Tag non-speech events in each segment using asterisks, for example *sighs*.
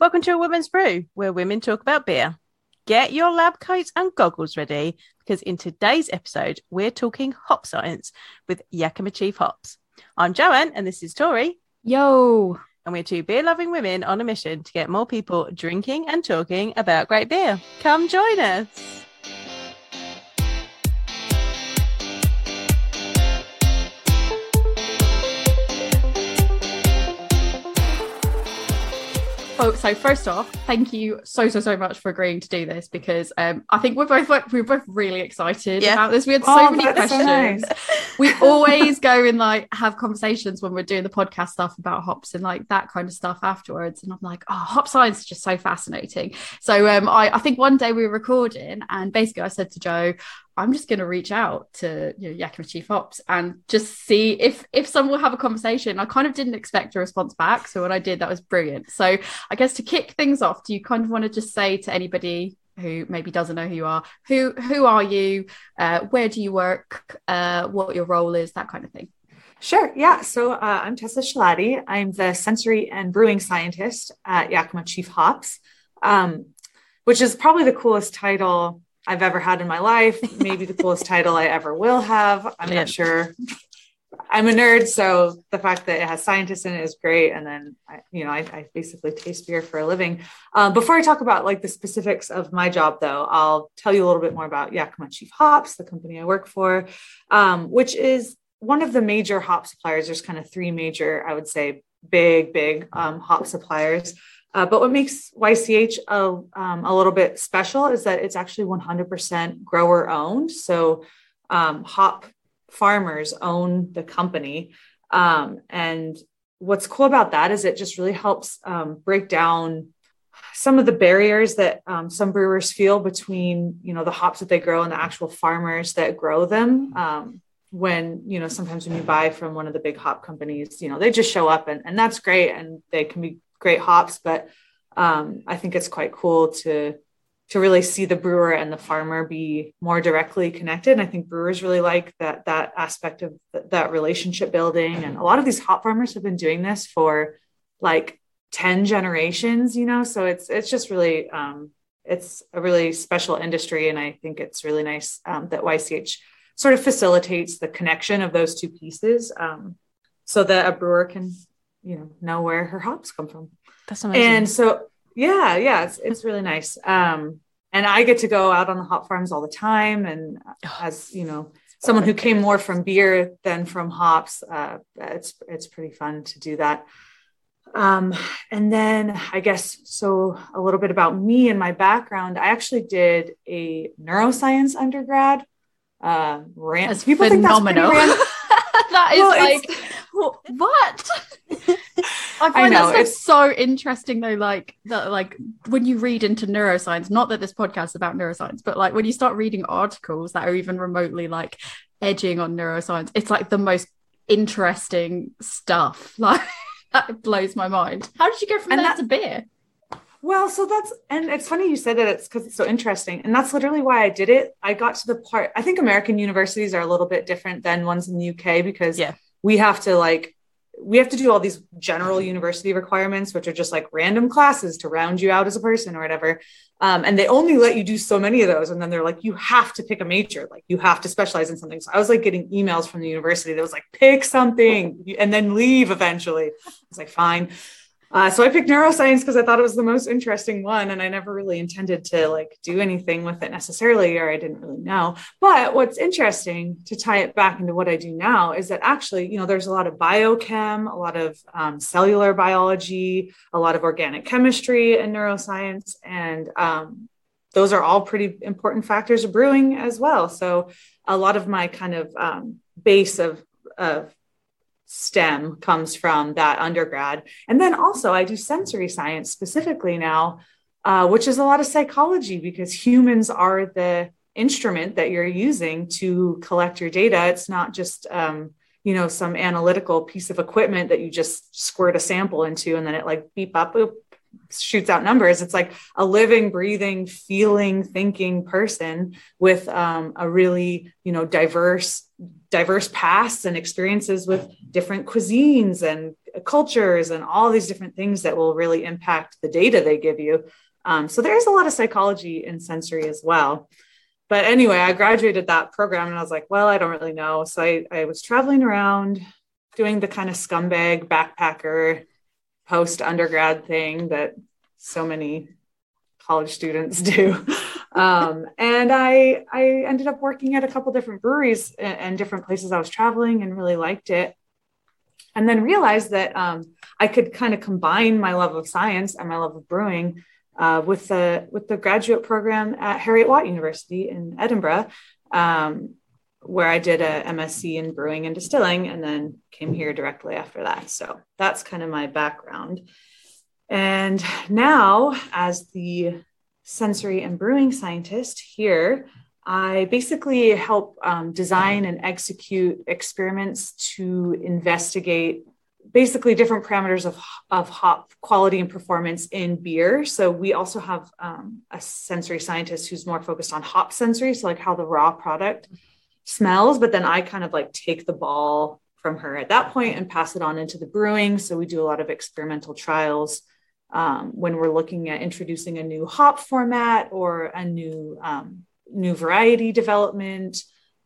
Welcome to a Woman's Brew, where women talk about beer. Get your lab coats and goggles ready because in today's episode, we're talking hop science with Yakima Chief Hops. I'm Joanne, and this is Tori. Yo. And we're two beer loving women on a mission to get more people drinking and talking about great beer. Come join us. Oh, so first off, thank you so so so much for agreeing to do this because um, I think we're both we're both really excited Yeah. about this. We had so Oh, many that's so questions. *laughs* we always go and like have conversations when we're doing the podcast stuff about hops and like that kind of stuff afterwards. And I'm like, oh, hop science is just so fascinating. So um, I, I think one day we were recording and basically I said to Joe, I'm just going to reach out to you know, Yakima Chief Hops and just see if if someone will have a conversation. I kind of didn't expect a response back, so when I did, that was brilliant. So I guess to kick things off, do you kind of want to just say to anybody who maybe doesn't know who you are, who who are you, uh, where do you work, uh, what your role is, that kind of thing? Sure. Yeah. So uh, I'm Tessa Schilaty. I'm the sensory and brewing scientist at Yakima Chief Hops, um, which is probably the coolest title I've ever had in my life. Maybe the coolest title I ever will have. I'm Yeah. not sure. I'm a nerd, so the fact that it has scientists in it is great. And then, I, you know, I, I basically taste beer for a living. Uh, before I talk about like the specifics of my job, though, I'll tell you a little bit more about Yakima Chief Hops, the company I work for, um, which is one of the major hop suppliers. There's kind of three major, I would say, big, big um, hop suppliers. Uh, but what makes YCH a, um, a little bit special is that it's actually 100% grower owned. So um, hop farmers own the company. Um, and what's cool about that is it just really helps um, break down some of the barriers that um, some brewers feel between you know the hops that they grow and the actual farmers that grow them um, when you know sometimes when you buy from one of the big hop companies you know they just show up and, and that's great and they can be great hops but um, i think it's quite cool to to really see the brewer and the farmer be more directly connected. And i think brewers really like that that aspect of th- that relationship building. And a lot of these hop farmers have been doing this for like 10 generations you know? So it's it's just really um, it's a really special industry. And i think it's really nice um, that ych sort of facilitates the connection of those two pieces. Um, so that a brewer can you know know where her hops come from That's amazing. and so yeah yeah it's, it's really nice um, and i get to go out on the hop farms all the time and as you know someone who came more from beer than from hops uh, it's it's pretty fun to do that um, and then I guess so a little bit about me and my background. I actually did a neuroscience undergrad. Uh, ran- people think that's pretty phenomenal. *laughs* that is Well, like what? I find know, that stuff so interesting though. Like that, like when you read into neuroscience, not that this podcast is about neuroscience, but like when you start reading articles that are even remotely like edging on neuroscience, it's like the most interesting stuff. *laughs* Like that blows my mind. How did you go from And there that- to beer? Well, so that's and it's funny you said that it's because it's so interesting, and that's literally why I did it. I got to the part. I think American universities are a little bit different than ones in the UK because Yeah. we have to like we have to do all these general university requirements, which are just like random classes to round you out as a person or whatever. Um, and they only let you do so many of those, and then they're like, you have to pick a major, like you have to specialize in something. So I was like getting emails from the university that was like, pick something and then leave eventually. I was like, fine. Uh, so I picked neuroscience because I thought it was the most interesting one, and I never really intended to like do anything with it necessarily, or I didn't really know. But what's interesting to tie it back into what I do now is that actually, you know, there's a lot of biochem, a lot of um, cellular biology, a lot of organic chemistry and neuroscience, and um, those are all pretty important factors of brewing as well. So a lot of my kind of um, base of of STEM comes from that undergrad. And then also, I do sensory science specifically now, uh, which is a lot of psychology because humans are the instrument that you're using to collect your data. It's not just, um, you know, some analytical piece of equipment that you just squirt a sample into and then it like beep up, boop, shoots out numbers. It's like a living, breathing, feeling, thinking person with um, a really, you know, diverse diverse pasts and experiences with different cuisines and cultures and all these different things that will really impact the data they give you. Um, so there's a lot of psychology in sensory as well. But anyway, I graduated that program and I was like, well, I don't really know. So I, I was traveling around doing the kind of scumbag backpacker post undergrad thing that so many college students do. Um, and I I ended up working at a couple different breweries and, different places I was traveling and really liked it. And then realized that um, I could kind of combine my love of science and my love of brewing uh, with the with the graduate program at Heriot-Watt University in Edinburgh, um, where I did a MSc in brewing and distilling, and then came here directly after that. So that's kind of my background. And now, as the sensory and brewing scientist here, I basically help um, design and execute experiments to investigate basically different parameters of, of hop quality and performance in beer. So we also have um, a sensory scientist who's more focused on hop sensory, so like how the raw product smells. But then I kind of like take the ball from her at that point and pass it on into the brewing. So we do a lot of experimental trials um, when we're looking at introducing a new hop format or a new um, new variety development,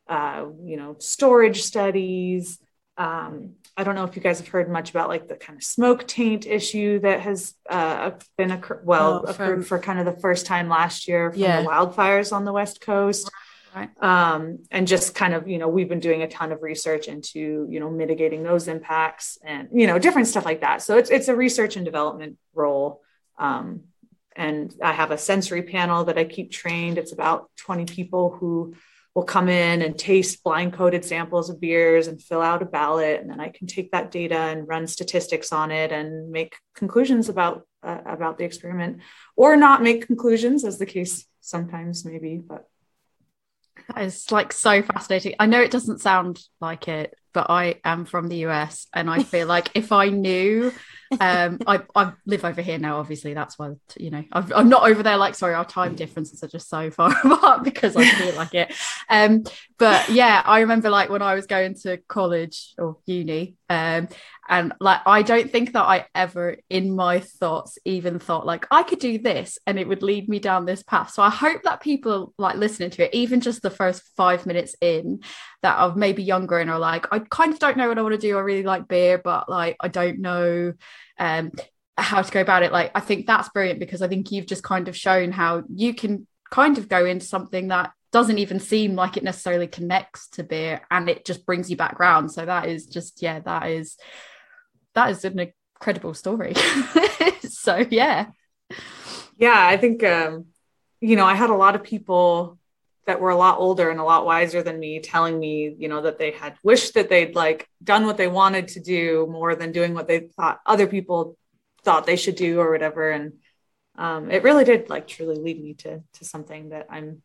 uh, you know, storage studies. Um, I don't know if you guys have heard much about like the kind of smoke taint issue that has uh, been occur- well oh, occurred for kind of the first time last year from yeah. the wildfires on the west coast. Um, and just kind of, you know, we've been doing a ton of research into, you know, mitigating those impacts and, you know, different stuff like that. So it's, it's a research and development role. Um, and I have a sensory panel that I keep trained. It's about 20 people who will come in and taste blind coded samples of beers and fill out a ballot. And then I can take that data and run statistics on it and make conclusions about, uh, about the experiment or not make conclusions as the case sometimes maybe, but that is like so fascinating. I know it doesn't sound like it, but I am from the US and I feel like if I knew um I, I live over here now obviously that's why you know i am not over there like sorry our time differences are just so *laughs* far apart because I feel like it um but yeah I remember like when I was going to college or uni um and like I don't think that I ever in my thoughts even thought like I could do this and it would lead me down this path. So I hope that people like listening to it, even just the first five minutes in, that are maybe younger and are like, I kind of don't know what I want to do. I really like beer, but like I don't know um how to go about it. Like I think that's brilliant because I think you've just kind of shown how you can kind of go into something that doesn't even seem like it necessarily connects to beer and it just brings you background. So that is just yeah, that is that is an incredible story. *laughs* so yeah. Yeah, I think um, you know, I had a lot of people that were a lot older and a lot wiser than me telling me, you know, that they had wished that they'd like done what they wanted to do more than doing what they thought other people thought they should do or whatever. And um, it really did like truly lead me to to something that I'm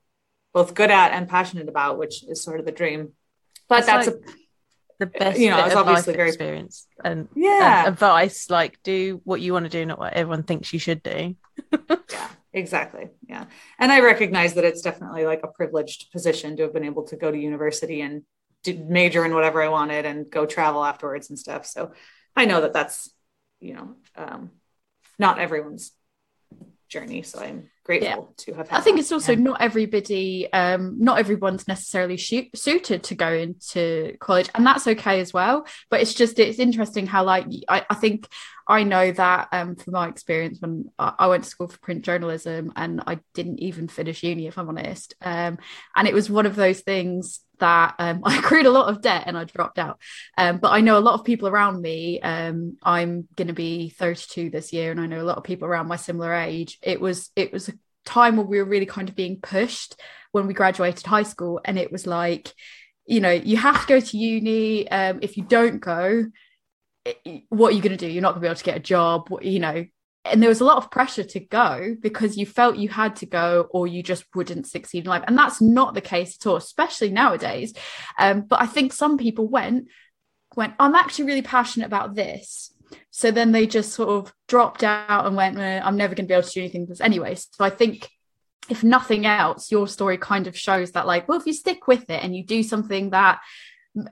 both good at and passionate about, which is sort of the dream. But it's that's like, a the best you know it's obviously very experience and yeah and advice like do what you want to do not what everyone thinks you should do yeah exactly yeah. And i recognize that it's definitely like a privileged position to have been able to go to university and major in whatever i wanted and go travel afterwards and stuff. So i know that that's you know um, not everyone's journey so i'm grateful yeah. to have. I think that. it's also yeah. not everybody, um, not everyone's necessarily shoot, suited to go into college, and that's okay as well. But it's just it's interesting how like I, I think I know that um, from my experience when I went to school for print journalism and I didn't even finish uni, if I'm honest, um, and it was one of those things that um, *laughs* I accrued a lot of debt and I dropped out. Um, but I know a lot of people around me. Um, I'm going to be 32 this year, and I know a lot of people around my similar age. It was it was a time where we were really kind of being pushed when we graduated high school, and it was like, you know, you have to go to uni. Um, if you don't go, what are you going to do? You're not going to be able to get a job. You know, and there was a lot of pressure to go because you felt you had to go or you just wouldn't succeed in life. And that's not the case at all especially nowadays. Um, but i think some people went went i'm actually really passionate about this. So then they just sort of dropped out and went eh, i'm never going to be able to do anything this anyway. So i think if nothing else your story kind of shows that like well if you stick with it and you do something that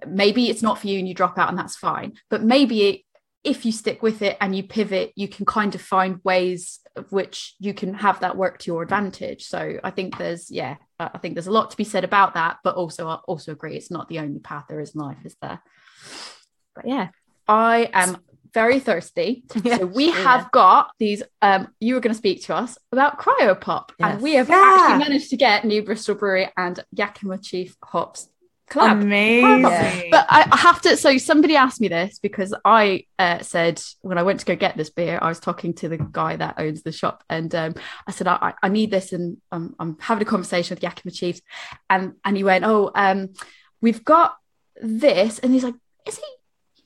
maybe it's not for you and you drop out and that's fine but maybe it if you stick with it and you pivot, you can kind of find ways of which you can have that work to your advantage. So I think there's, yeah, I think there's a lot to be said about that, but also I also agree it's not the only path there is in life, is there? But yeah, I am very thirsty. Yeah, *laughs* so we sure, have got these. Um, you were going to speak to us about Cryopop, and we have Yeah. actually managed to get New Bristol Brewery and Yakima Chief Hops collab. Amazing. Yeah. But I, I have to. So somebody asked me this because I uh, said when I went to go get this beer, I was talking to the guy that owns the shop, and um, I said I, I- I need this, and um, I'm having a conversation with Yakima Chiefs, and and he went, oh, um, we've got this, and he's like, is it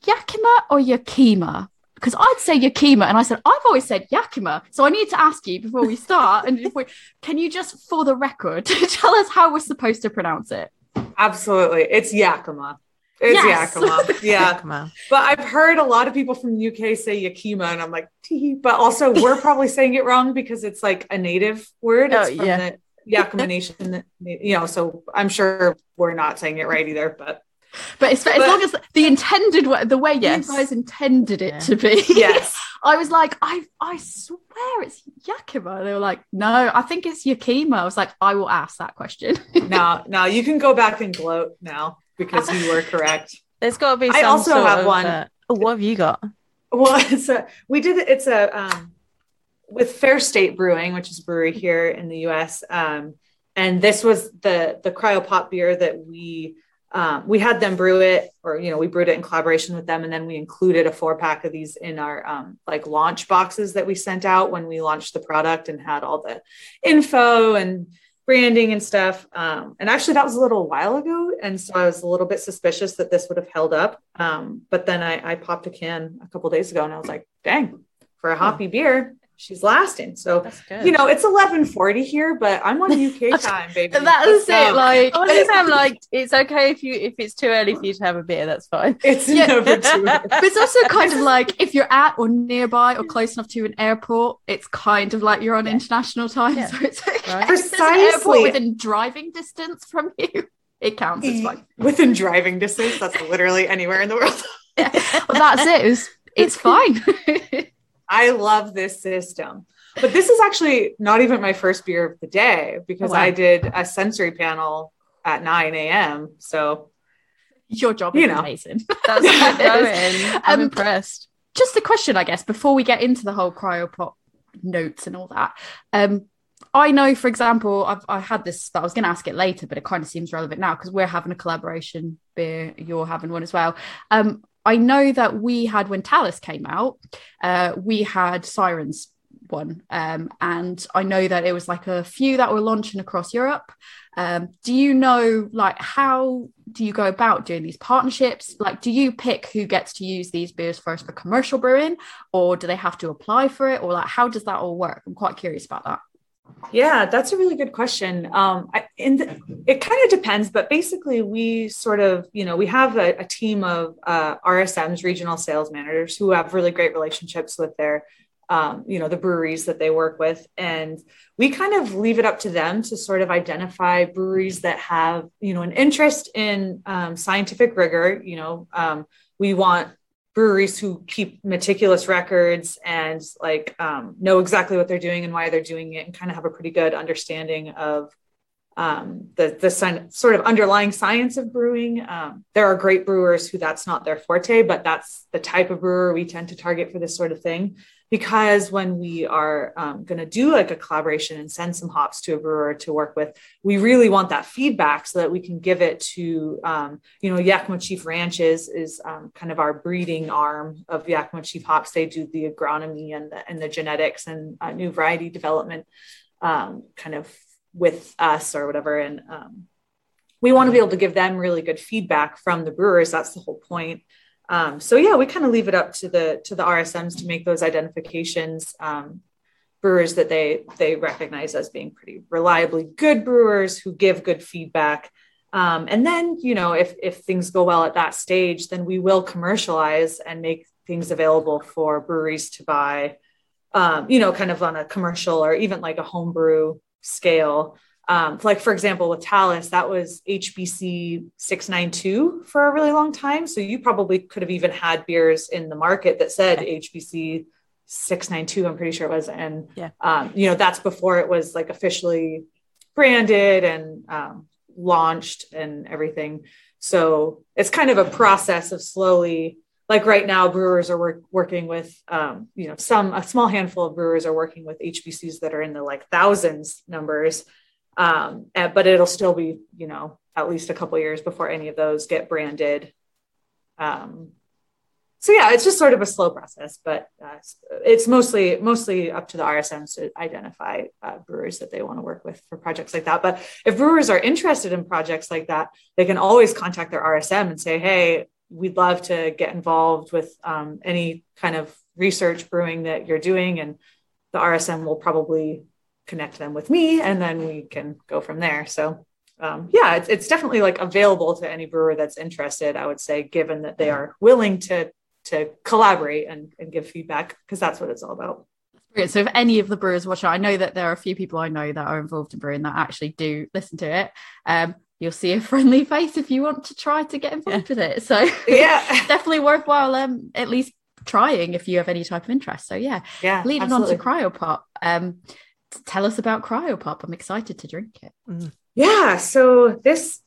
Yakima or Yakima? Because I'd say Yakima, and I said I've always said Yakima, so I need to ask you before we start, and if we, can you just, for the record, *laughs* tell us how we're supposed to pronounce it? Absolutely. It's Yakima. It's Yes. Yakima. *laughs* Yeah. Come on. But I've heard a lot of people from the UK say Yakima, and I'm like, tee. But also, *laughs* we're probably saying it wrong because it's like a native word. It's Oh, from yeah. the Yakima Nation, you know, so I'm sure we're not saying it right either. But But it's, as long as the intended way, the way Yes. you guys intended it Yeah. to be. yes, *laughs* I was like, I I swear it's Yakima. They were like, no, I think it's Yakima. I was like, I will ask that question. *laughs* now, now you can go back and gloat now because you were correct. *laughs* There's got to be. I also sort have of, one. uh, oh, what have you got? Well, *laughs* it's a we did. It's a um, with Fair State Brewing, which is a brewery here in the U.S. Um, and this was the the cryopop beer that we um, we had them brew it, or you know, we brewed it in collaboration with them, and then we included a four pack of these in our um, like launch boxes that we sent out when we launched the product and had all the info and branding and stuff. Um, and actually, that was a little while ago, and so I was a little bit suspicious that this would have held up. Um, but then I, I popped a can a couple days ago, and I was like, "Dang, for a hoppy beer, she's lasting." So you know, it's eleven forty here, but I'm on UK *laughs* time, baby. that is go. it. Like, *laughs* I'm like, it's okay if you if it's too early for you to have a beer. That's fine. it's *laughs* Yeah. number two. but it's also kind of like if you're at or nearby or close enough to an airport, it's kind of like you're on Yeah. international time. Yeah. So it's okay. Right. Airport Precisely. within driving distance from you, it counts. It's eh, fine. Within driving distance, that's literally anywhere in the world. Well, that's it. It's fine. I love this system. But this is actually not even my first beer of the day because Oh, wow. I did a sensory panel at 9 a.m. So Your job You is know. amazing. *laughs* That's good going. I'm Um, impressed. just a question, I guess, before we get into the whole cryopop notes and all that. Um, I know, for example, I've I had this. I was going to ask it later, but it kind of seems relevant now because we're having a collaboration beer. You're having one as well. Um, I know that we had when Talus came out, uh, we had Sirens one, um, and I know that it was like a few that were launching across Europe. Um, do you know like how do you go about doing these partnerships? Like, do you pick who gets to use these beers first for commercial brewing, or do they have to apply for it, or like how does that all work? I'm quite curious about that. Yeah, that's a really good question. Um, I, in the, it kind of depends, but basically, we sort of, you know, we have a, a team of uh, RSMs, regional sales managers, who have really great relationships with their, um, you know, the breweries that they work with, and we kind of leave it up to them to sort of identify breweries that have, you know, an interest in um, scientific rigor. You know, um, we want breweries who keep meticulous records and like um, know exactly what they're doing and why they're doing it and kind of have a pretty good understanding of um, the the sort of underlying science of brewing. Um, there are great brewers who that's not their forte, but that's the type of brewer we tend to target for this sort of thing. Because when we are um, going to do like a collaboration and send some hops to a brewer to work with, we really want that feedback so that we can give it to, um, you know, Yakima Chief Ranches is um, kind of our breeding arm of Yakima Chief hops. They do the agronomy and the, and the genetics and uh, new variety development um, kind of with us or whatever. And um, we want to be able to give them really good feedback from the brewers. That's the whole point. Um, so yeah, we kind of leave it up to the to the RSMs to make those identifications. Um, brewers that they they recognize as being pretty reliably good brewers who give good feedback. Um, and then you know if if things go well at that stage, then we will commercialize and make things available for breweries to buy. Um, you know, kind of on a commercial or even like a homebrew scale. Um, like for example, with Talus, that was HBC 692 for a really long time. So you probably could have even had beers in the market that said HBC 692, I'm pretty sure it was. And Yeah. um, you know, that's before it was like officially branded and um, launched and everything. So it's kind of a process of slowly, like right now, brewers are work, working with, um, you know, some a small handful of brewers are working with HBCs that are in the like thousands numbers, um, and- but it'll still be, you know, at least a couple years before any of those get branded. Um, so yeah, it's just sort of a slow process, but uh, it's mostly mostly up to the RSMs to identify uh, brewers that they want to work with for projects like that. But if brewers are interested in projects like that, they can always contact their RSM and say, "Hey, we'd love to get involved with um, any kind of research brewing that you're doing," and the RSM will probably connect them with me, and then we can go from there. So. Um, yeah, it's, it's definitely like available to any brewer that's interested. I would say, given that they are willing to to collaborate and, and give feedback because that's what it's all about. So if any of the brewers watch it, I know that there are a few people I know that are involved in brewing that actually do listen to it. Um, you'll see a friendly *laughs* face if you want to try to get involved with it. So Yeah, *laughs* definitely worthwhile um at least trying if you have any type of interest. So yeah, yeah. leading absolutely. on to cryopop. Um tell us about cryopop. I'm excited to drink it. Yeah, so this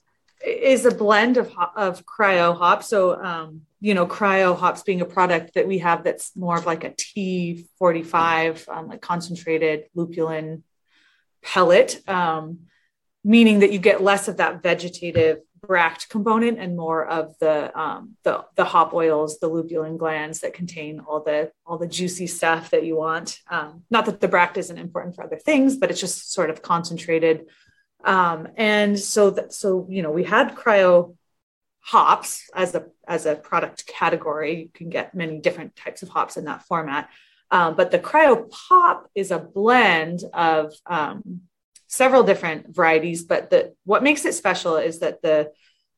is a blend of of cryo hops. So um, you know, cryo hops being a product that we have that's more of like a T45, um, like concentrated lupulin pellet, um, meaning that you get less of that vegetative bract component and more of the um, the the hop oils, the lupulin glands that contain all the all the juicy stuff that you want. Um, not that the bract isn't important for other things, but it's just sort of concentrated. Um, and so that so you know we had cryo hops as a as a product category. You can get many different types of hops in that format. Um, but the cryo pop is a blend of um, several different varieties but the what makes it special is that the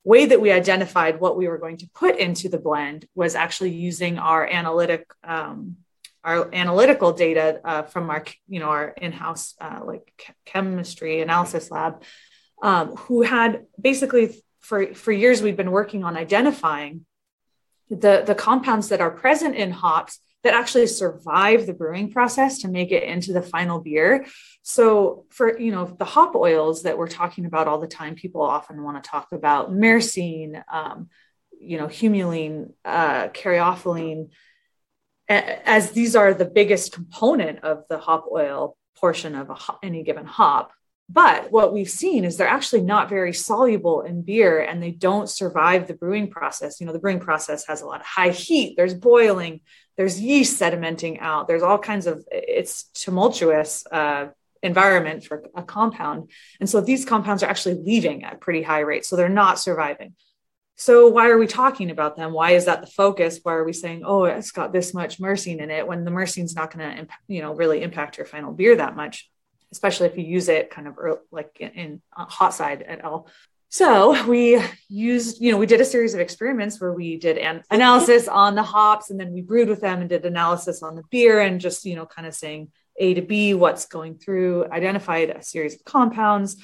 way that we identified what we were going to put into the blend was actually using our analytic um, our analytical data uh, from our you know our in-house uh, like chemistry analysis lab um, who had basically for for years we've been working on identifying the the compounds that are present in hops that actually survive the brewing process to make it into the final beer so for you know the hop oils that we're talking about all the time people often want to talk about myrcene um, you know humulene uh, as these are the biggest component of the hop oil portion of a any given hop. But what we've seen is they're actually not very soluble in beer and they don't survive the brewing process. You know, the brewing process has a lot of high heat, there's boiling, there's yeast sedimenting out, there's all kinds of, it's tumultuous uh, environment for a compound. And so these compounds are actually leaving at pretty high rates. So they're not surviving. So why are we talking about them? Why is that the focus? Why are we saying, oh, it's got this much myrcene in it when the myrcene's not going to, you know, really impact your final beer that much, especially if you use it kind of ear- like in, in uh, hot side at all. So we used, you know, we did a series of experiments where we did an analysis on the hops and then we brewed with them and did analysis on the beer and just, you know, kind of saying A to B, what's going through, identified a series of compounds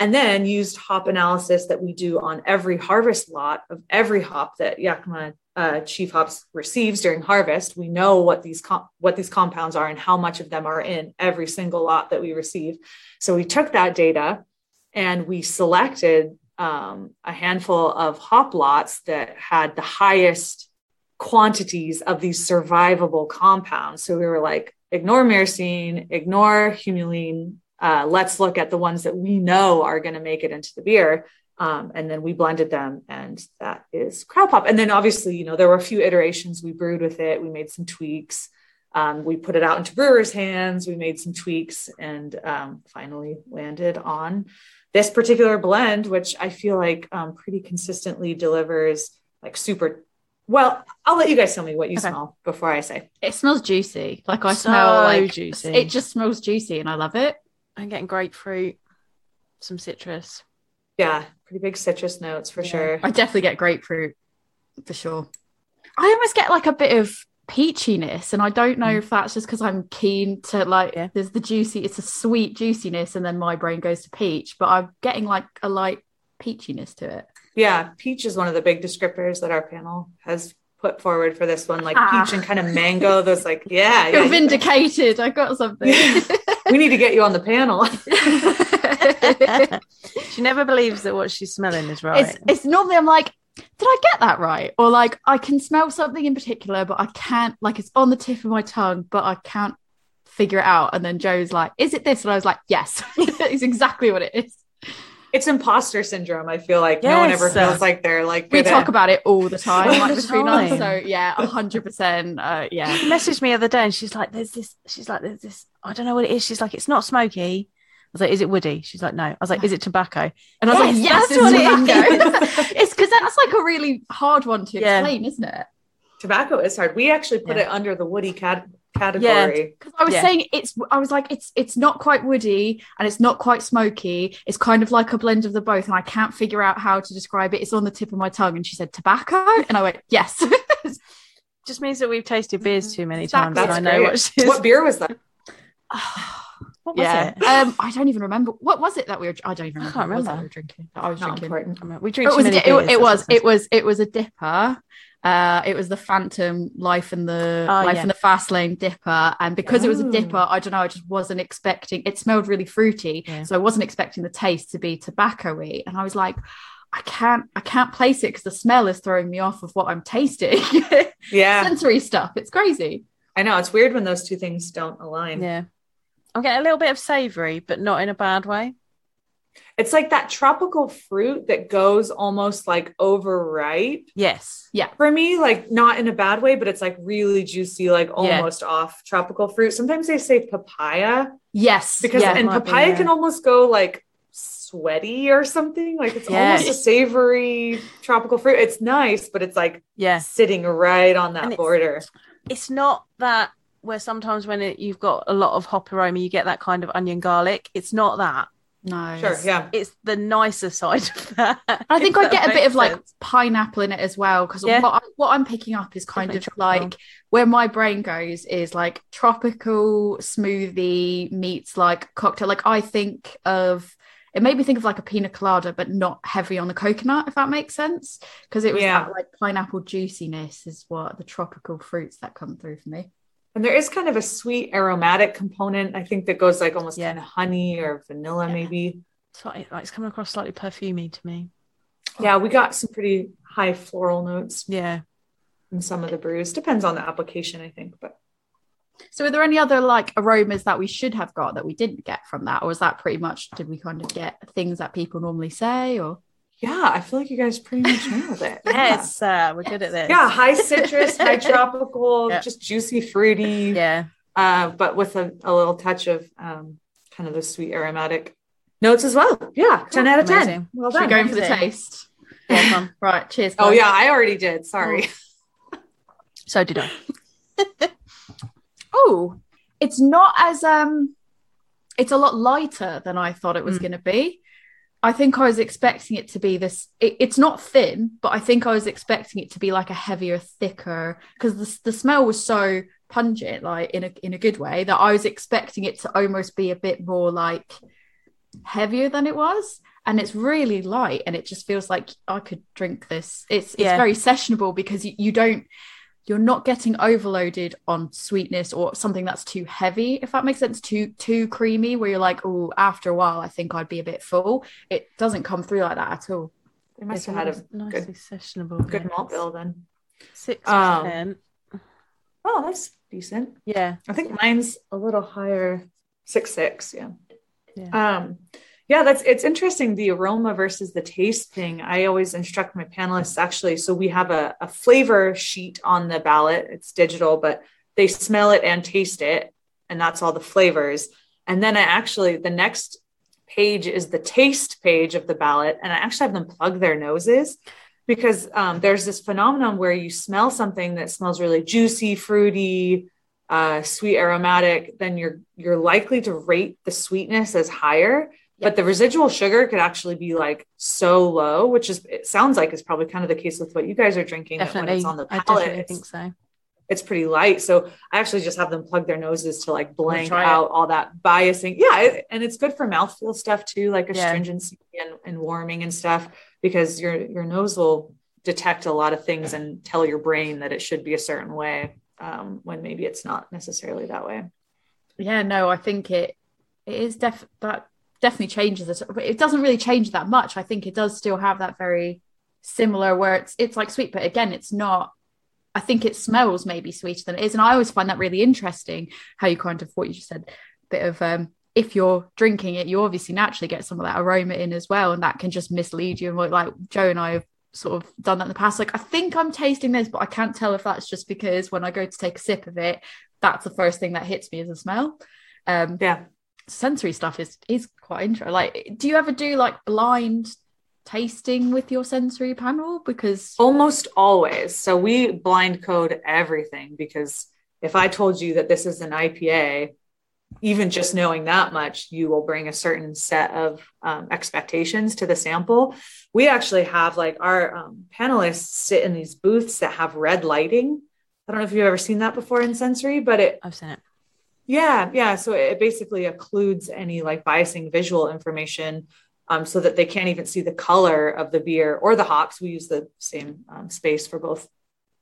and then used hop analysis that we do on every harvest lot of every hop that Yakima uh, Chief Hops receives during harvest. We know what these com- what these compounds are and how much of them are in every single lot that we receive. So we took that data and we selected um, a handful of hop lots that had the highest quantities of these survivable compounds. So we were like, ignore myrcene, ignore humulene, uh, let's look at the ones that we know are going to make it into the beer. Um, and then we blended them, and that is cryo pop. And then obviously, you know, there were a few iterations we brewed with it. We made some tweaks. Um, we put it out into brewers' hands. We made some tweaks, and um, finally landed on this particular blend, which I feel like um, pretty consistently delivers like super. Well, I'll let you guys tell me what you Okay. smell before I say. It smells juicy. Like I So smell like juicy. It just smells juicy and I love it. I'm getting grapefruit, some citrus. Yeah, pretty big citrus notes for Yeah. sure. I definitely get grapefruit for sure. I almost get like a bit of peachiness and i don't know Mm. if that's just because i'm keen to like Yeah. there's the juicy it's a sweet juiciness and then my brain goes to peach but i'm getting like a light peachiness to it Yeah, peach is one of the big descriptors that our panel has put forward for this one, like Ah. peach and kind of mango. Those like, yeah, *laughs* you're yeah vindicated i got something *laughs* we need to get you on the panel. *laughs* *laughs* she never believes that what she's smelling is right. it's it's normally i'm like did i get that right? Or like i can smell something in particular but i can't like it's on the tip of my tongue but i can't figure it out. And then joe's like is it this? And i was like yes. *laughs* It's exactly what it is It's imposter syndrome. I feel like no one ever feels like they're like we talk at- about it all the time All like the between us so yeah 100% uh, yeah She messaged me the other day and she's like, there's this, she's like, there's this, I don't know what it is. She's like, it's not smoky. I was like, is it woody? She's like, no. I was like, is it tobacco? and i was like Yes, *laughs* yes that's what it *laughs* it's it's because that's like a really hard one to Yeah. explain isn't it tobacco is hard. We actually put Yeah. it under the woody cat- category. because I was Yeah. saying it's I was like it's it's not quite woody and it's not quite smoky. It's kind of like a blend of the both, and I can't figure out how to describe it. It's on the tip of my tongue, and she said tobacco, and I went yes. *laughs* Just means that we've tasted beers too many That- times. I know what she's. What beer was that? *sighs* what was yeah, it? um, I don't even remember what was it that we were. I don't even remember. can't was that remember. we were drinking. I was Not drinking. important. I mean, We drink It was, it, beers, it was it was it was a dipper. Uh, it was the Phantom Life in the Oh, Life yeah. in the Fast Lane dipper, and because it was a dipper, I don't know. I just wasn't expecting. It smelled really fruity, Yeah. so I wasn't expecting the taste to be tobacco-y. And I was like, I can't, I can't place it because the smell is throwing me off of what I'm tasting. *laughs* Yeah, Sensory stuff. It's crazy. I know. It's weird when those two things don't align. Yeah. I'm getting a little bit of savoury, but not in a bad way. It's like that tropical fruit that goes almost like overripe Yes. Yeah. For me, like not in a bad way, but it's like really juicy, like almost off tropical fruit. Sometimes they say papaya Yes, because yeah. and might be, papaya yeah. can almost go like sweaty or something. Like it's almost a savory tropical fruit. It's nice, but it's like Yeah. sitting right on that And it's- border. It's not that where sometimes when it, you've got a lot of hop aroma, you get that kind of onion garlic. It's not that. No, Sure, yeah. It's the nicer side of that. I think I get a bit of like sense. pineapple in it as well because Yeah. what, I, what I'm picking up is kind Definitely of like where my brain goes is like tropical smoothie meets like cocktail. Like I think of it made me think of like a pina colada, but not heavy on the coconut, if that makes sense. Because it was Yeah. that like pineapple juiciness is what the tropical fruits that come through for me. And there is kind of a sweet aromatic component, I think, that goes like almost Yeah. kind of honey or vanilla, Yeah. maybe. Like, it's coming across slightly perfumey to me. Yeah, we got some pretty high floral notes Yeah. in some of the brews. Depends on the application, I think. But So are there any other like aromas that we should have got that we didn't get from that? Or was that pretty much did we kind of get things that people normally say or yeah, I feel like you guys pretty much nailed it. Yes, uh, we're good at this. Yeah, high citrus, *laughs* high tropical, Yeah. just juicy, fruity, Yeah. uh, but with a, a little touch of um, kind of the sweet aromatic notes as well. Yeah, 10 out of 10. Amazing. Well should we done. go in for the taste? Well. *laughs* Right, cheers. Oh, yeah, I already did. Sorry. So did I. *laughs* Oh, it's not as um it's a lot lighter than I thought it was Mm. going to be. I think I was expecting it to be this it, it's not thin, but I think I was expecting it to be like a heavier, thicker because the the smell was so pungent like in a in a good way that I was expecting it to almost be a bit more like heavier than it was and it's really light and it just feels like I could drink this. It's it's Yeah. very sessionable because you, you don't you're not getting overloaded on sweetness or something that's too heavy if that makes sense too too creamy where you're like oh after a while i think i'd be a bit full it doesn't come through like that at all They must It's have had a nicely good, sessionable. good yes. malt bill then. Six Um. Oh, that's decent. Yeah. I think mine's a little higher, six six. Yeah. Yeah. Um, yeah, that's it's interesting the aroma versus the taste thing. I always instruct my panelists actually. So we have a, a flavor sheet on the ballot. It's digital, but they smell it and taste it, and that's all the flavors. And then I actually the next page is the taste page of the ballot, and I actually have them plug their noses because um, there's this phenomenon where you smell something that smells really juicy, fruity, uh, sweet, aromatic. Then you're you're likely to rate the sweetness as higher, but the residual sugar could actually be like so low, which is it sounds like is probably kind of the case with what you guys are drinking. that when Definitely. it's on the I palate, definitely it's, think so. it's pretty light. So I actually just have them plug their noses to like blank try it. out all that biasing. Yeah, it- and it's good for mouthfeel stuff too, like Yeah. astringency and, and warming and stuff, because your your nose will detect a lot of things and tell your brain that it should be a certain way um, when maybe it's not necessarily that way. Yeah, no, I think it it is def that definitely changes it. But it doesn't really change that much. I think it does still have that very similar where it's it's like sweet, but again, it's not. I think it smells maybe sweeter than it is, and I always find that really interesting. How you kind of what you just said, bit of um, if you're drinking it, you obviously naturally get some of that aroma in as well, and that can just mislead you. And what like Joe and I have sort of done that in the past. Like I think I'm tasting this, but I can't tell if that's just because when I go to take a sip of it, that's the first thing that hits me as a smell. Um, Yeah. Sensory stuff is is quite interesting. Like, do you ever do like blind tasting with your sensory panel? Because Almost always. So we blind code everything because if I told you that this is an IPA, even just knowing that much, you will bring a certain set of um, expectations to the sample. We actually have like our um, panelists sit in these booths that have red lighting. I don't know if you've ever seen that before in sensory, but it I've seen it. Yeah, yeah. So it basically occludes any like biasing visual information um, so that they can't even see the color of the beer or the hops. We use the same um, space for both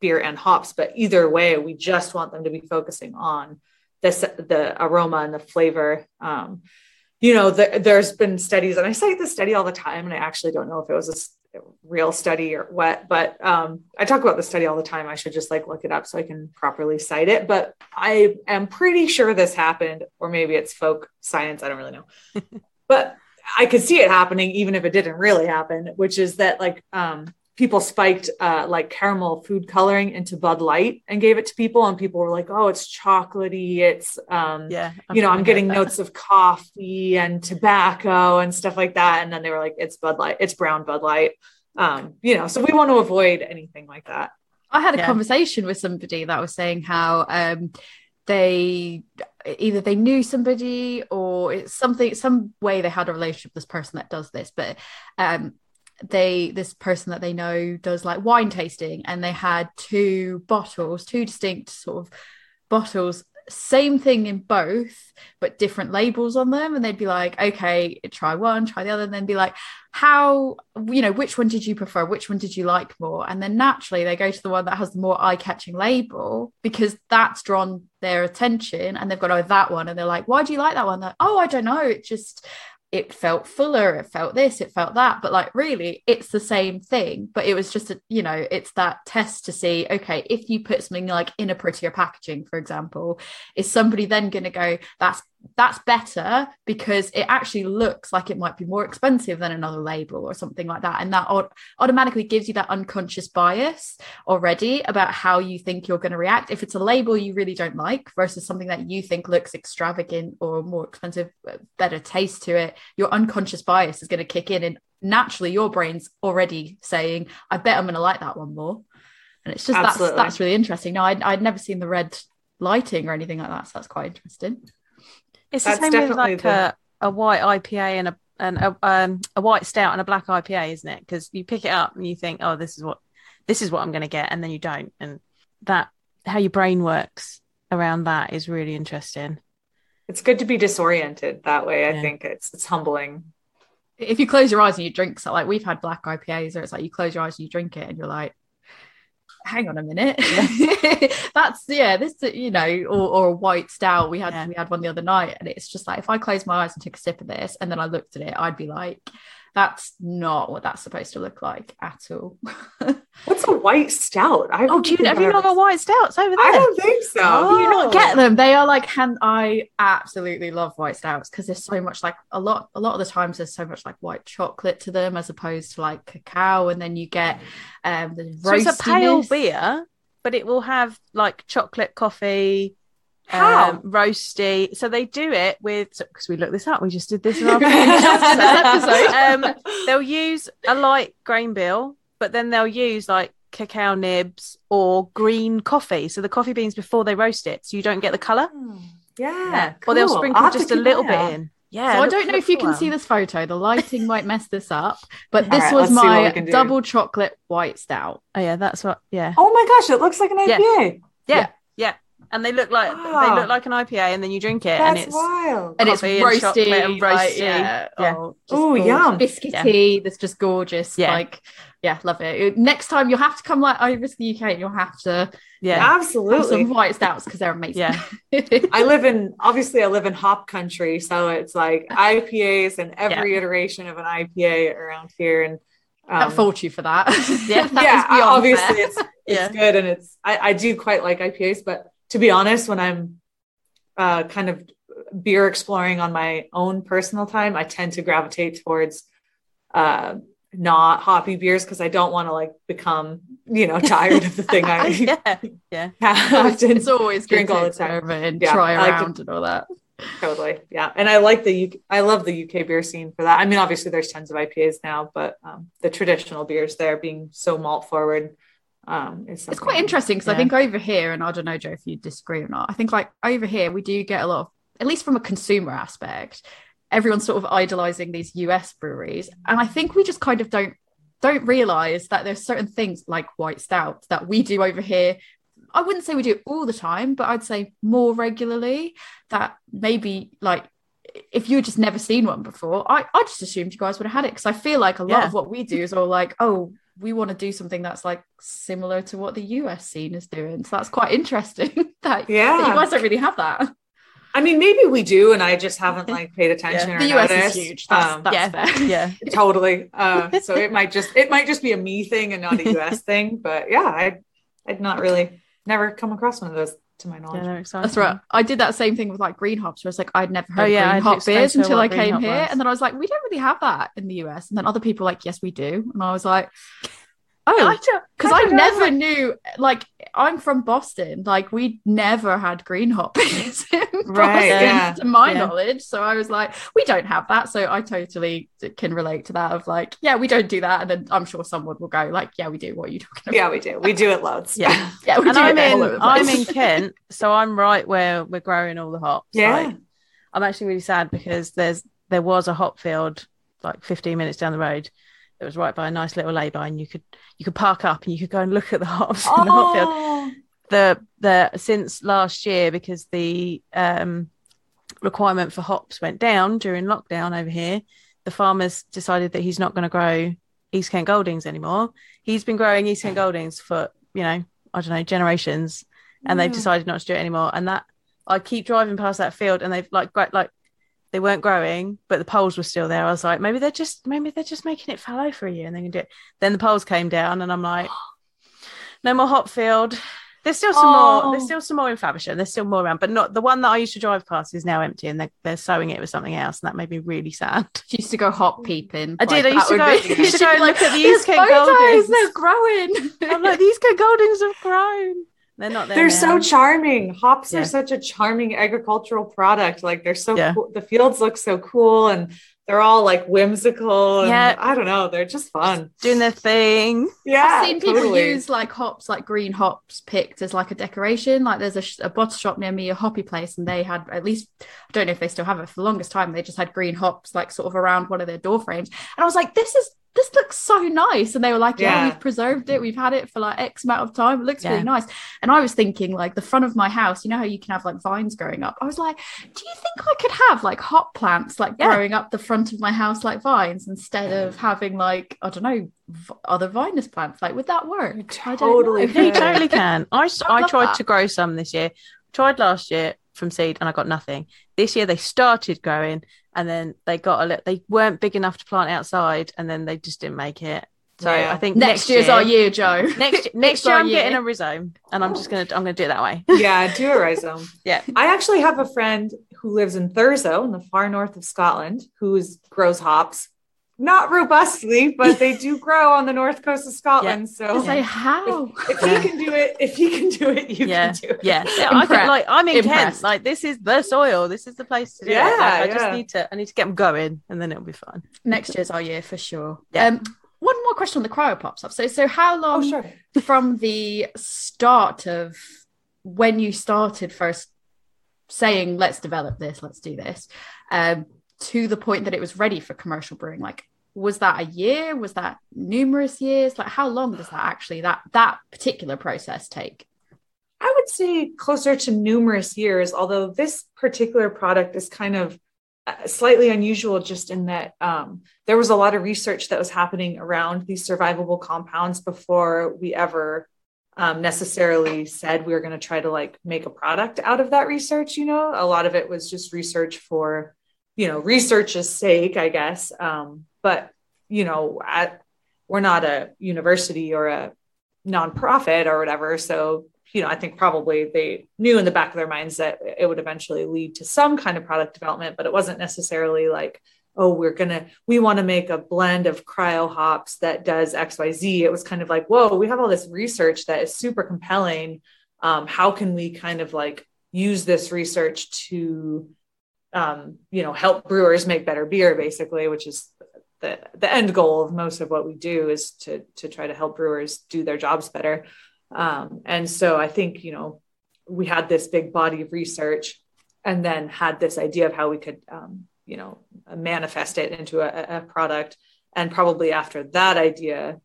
beer and hops, but either way, we just want them to be focusing on this, the aroma and the flavor. Um, you know, the, there's been studies, and I cite this study all the time, and I actually don't know if it was a real study or what, but um, I talk about the study all the time. I should just like look it up so I can properly cite it. But I am pretty sure this happened, or maybe it's folk science. I don't really know. *laughs* but I could see it happening, even if it didn't really happen, which is that like um, people spiked uh, like caramel food coloring into Bud Light and gave it to people, and people were like, "Oh, it's chocolatey. It's um, Yeah. I've you know, I'm getting that. notes of coffee and tobacco and stuff like that. And then they were like, it's Bud Light, it's brown Bud Light. Um, you know, so we want to avoid anything like that. I had a Yeah. conversation with somebody that was saying how um, they either they knew somebody or it's something some way they had a relationship with this person that does this, but um, they this person that they know does like wine tasting and they had two bottles, two distinct sort of bottles same thing in both but different labels on them. And they'd be like okay try one try the other and then be like how you know which one did you prefer? Which one did you like more? And then naturally they go to the one that has the more eye-catching label because that's drawn their attention and they've got oh that one. And they're like why do you like that one? They're, oh i don't know. It just it felt fuller it felt this it felt that but like really it's the same thing but it was just a, you know it's that test to see okay if you put something like in a prettier packaging for example is somebody then going to go that's that's better because it actually looks like it might be more expensive than another label or something like that. And that automatically gives you that unconscious bias already about how you think you're going to react. If it's a label you really don't like versus something that you think looks extravagant or more expensive uh, better taste to it your unconscious bias is going to kick in and naturally your brain's already saying i bet i'm going to like that one more. And it's just that's Absolutely. that's really interesting. No I'd, I'd never seen the red lighting or anything like that so that's quite interesting It's the same with like the- a, a white IPA and a and a, um, a white stout and a black IPA, isn't it? Because you pick it up and you think, oh, this is what this is what I'm going to get, and then you don't, and that how your brain works around that is really interesting. It's good to be disoriented that way. I Yeah. think it's it's humbling. if you close your eyes and you drink so like we've had black IPAs or it's like you close your eyes and you drink it and you're like hang on a minute. *laughs* That's yeah this you know or, or a white stout we had Yeah. we had one the other night and it's just like if I closed my eyes and took a sip of this and then I looked at it I'd be like that's not what that's supposed to look like at all *laughs* What's a white stout? I Oh, don't you think have I've you not got white stouts over there? I don't think so. Oh. Do you not get them they are like hand I absolutely love white stouts because there's so much like a lot a lot of the times there's so much like white chocolate to them as opposed to like cacao and then you get um the So it's a pale beer, but it will have like chocolate coffee, How? um, roasty. So they do it with because we looked this up. We just did this in our *laughs* episode. um, they'll use a light grain bill, but then they'll use like cacao nibs or green coffee. So the coffee beans before they roast it, so you don't get the color. yeah, Or they'll cool. I'll sprinkle just a little bit in. Yeah. so I don't know if you can see this photo. The lighting might mess this up, but this right, was let's see what we my double chocolate white stout. Oh yeah, that's what. Yeah. Oh my gosh, it looks like an APA, Yeah. IPA. Yeah. And they look like Wow. they look like an IPA, and then you drink it, and it's wild. and it's Coffee and roasty, and like, roasty. yeah, Yeah. Oh, just Ooh, yum. biscuity. That's just gorgeous. Yeah. Like, yeah, love it. Next time you'll have to come like over to the UK, and you'll have to yeah, have Absolutely. some white stouts because they're amazing. Yeah. *laughs* I live in obviously I live in hop country, so it's like *laughs* IPAs and every iteration of an IPA around here. And Can't um, fault you for that. Yeah. *laughs* That yeah, obviously it's it's Yeah. good and it's I, I do quite like IPAs, but to be honest, when I'm uh, kind of beer exploring on my own personal time, I tend to gravitate towards uh, not hoppy beers because I don't want to like become you know tired of the thing *laughs* I yeah, yeah *laughs* have it's, to it's always drink all the time. and Yeah, try I like around and all that. Totally. Yeah. And I like the UK, I love the UK beer scene for that. I mean, obviously there's tons of IPAs now, but um, the traditional beers there being so malt forward um, is It's quite interesting because I think over here, and I don't know, Joe, if you disagree or not, I think like over here, we do get a lot of, at least from a consumer aspect, everyone's sort of idolizing these US breweries. And I think we just kind of don't don't realize that there's certain things like white stout that we do over here. I wouldn't say we do it all the time, but I'd say more regularly that maybe like if you had just never seen one before, I, I just assumed you guys would have had it because I feel like a lot Yeah. of what we do is all like, oh, we want to do something that's like similar to what the US scene is doing. So that's quite interesting *laughs* that, that Yeah. you guys don't really have that. I mean, maybe we do, and I just haven't like paid attention. or The US noticed. is huge. That's, Um, that's yeah, fair. *laughs* yeah. *laughs* totally. Uh, so it might just it might just be a me thing and not a US thing. But yeah, I I'd not really never come across one of those to my knowledge. Yeah, they're exciting. That's right. I did that same thing with like green hops, where it's like I'd never heard Oh, yeah, of green to hop beers until I came here, was. and then I was like, we don't really have that in the US. And then other people were like, yes, we do, and I was like, I oh, don't- because I don't know. never knew. Like I'm from Boston, like we never had green hop beers *laughs* in Right, Boston, yeah. to my Yeah. knowledge. So I was like, we don't have that. So I totally can relate to that. Of like, yeah, we don't do that, and then I'm sure someone will go like, yeah, we do. What are you talking about? Yeah, we do. We do it loads. Yeah. *laughs* yeah, we and do I'm in I'm in Kent, *laughs* so I'm right where we're growing all the hops. Yeah. Like, I'm actually really sad because there's there was a hop field like 15 minutes down the road that was right by a nice little lay-by, and you could you could park up and you could go and look at the *laughs* hops in the hop field. Oh, The the since last year because the um requirement for hops went down during lockdown over here, the farmers decided that he's not going to grow East Kent Goldings anymore. He's been growing East Kent Goldings for you know I don't know generations, and they've decided not to do it anymore. And that I keep driving past that field, and they've like great like they weren't growing, but the poles were still there. I was like, maybe they're just maybe they're just making it fallow for a year, and they can do it. Then the poles came down, and I'm like, *gasps* no more hop field. There's still some more. Oh. There's still some more in Faversham. There's still more around, but not the one that I used to drive past is now empty, and they're, they're sowing it with something else, and that made me really sad. She used to go hop peeping. I did, I used to go- be- *laughs* used to go and look at the "There's East Kent photos, Goldings." They're growing. I'm like, these good Goldings have grown. They're not there. They're now. so charming. Hops Yeah. are such a charming agricultural product. Like they're so Yeah. cool. The fields look so cool and they're all like whimsical. And Yeah. I don't know. They're just fun. doing their thing. Yeah. I've seen people totally. use like hops, like green hops, picked as like a decoration. Like there's a, sh- a bottle shop near me, a hoppy place, and they had at least I don't know if they still have it for the longest time. They just had green hops like sort of around one of their door frames, and I was like, this is this looks so nice. And they were like, yeah, Yeah. we've preserved it. We've had it for like X amount of time. It looks Yeah. really nice. And I was thinking like the front of my house. You know how you can have like vines growing up. I was like, do you think I could have like hop plants like Yeah. growing up the front of my house like vines instead of having like I don't know v- other vinous plants? Like, would that work? I don't totally know. You totally can. I, s- *laughs* I I love tried that. to grow some this year. Tried last year from seed and I got nothing. This year they started growing and then they got a little. They weren't big enough to plant outside and then they just didn't make it. So Yeah. I think Next, next, year's year, our year, Joe. *laughs* Next next year I'm getting a rhizome and I'm just gonna I'm gonna do it that way. *laughs* yeah, do a rhizome. *laughs* Yeah. I actually have a friend who lives in Thurso in the far north of Scotland who grows hops. Not robustly, but they do *laughs* grow on the north coast of Scotland. So Say how? if he can do it, if he can do it, you Yeah. can do it. Yeah, yeah I Impre- can, like I'm in Kent. impressed. Like this is the soil. This is the place to do it. Yeah, Like, I just need to I need to get them going and then it'll be fun. Next year's our year for sure. Yeah. Um, one more question on the cryo pops stuff. So, so how Oh, long sure. from the start of when you started first saying, "Let's develop this, let's do this," um, to the point that it was ready for commercial brewing? Like, was that a year? Was that numerous years? Like, how long does that actually that that particular process take? I would say closer to numerous years, although this particular product is kind of uh, slightly unusual just in that um, there was a lot of research that was happening around these survivable compounds before we ever um, necessarily said we were going to try to like make a product out of that research you know a lot of it was just research for you know research's sake i guess um, but you know at, we're not a university or a nonprofit or whatever so you know i think probably they knew in the back of their minds that it would eventually lead to some kind of product development but it wasn't necessarily like oh, we're to, we want to make a blend of cryo hops that does XYZ. It was kind of like, whoa, we have all this research that is super compelling. Um, how can we kind of like use this research to, um, you know, help brewers make better beer, basically, which is the, the end goal of most of what we do is to, to try to help brewers do their jobs better. Um, and so I think, you know, we had this big body of research and then had this idea of how we could um, you know manifest it into a, a product and probably after that idea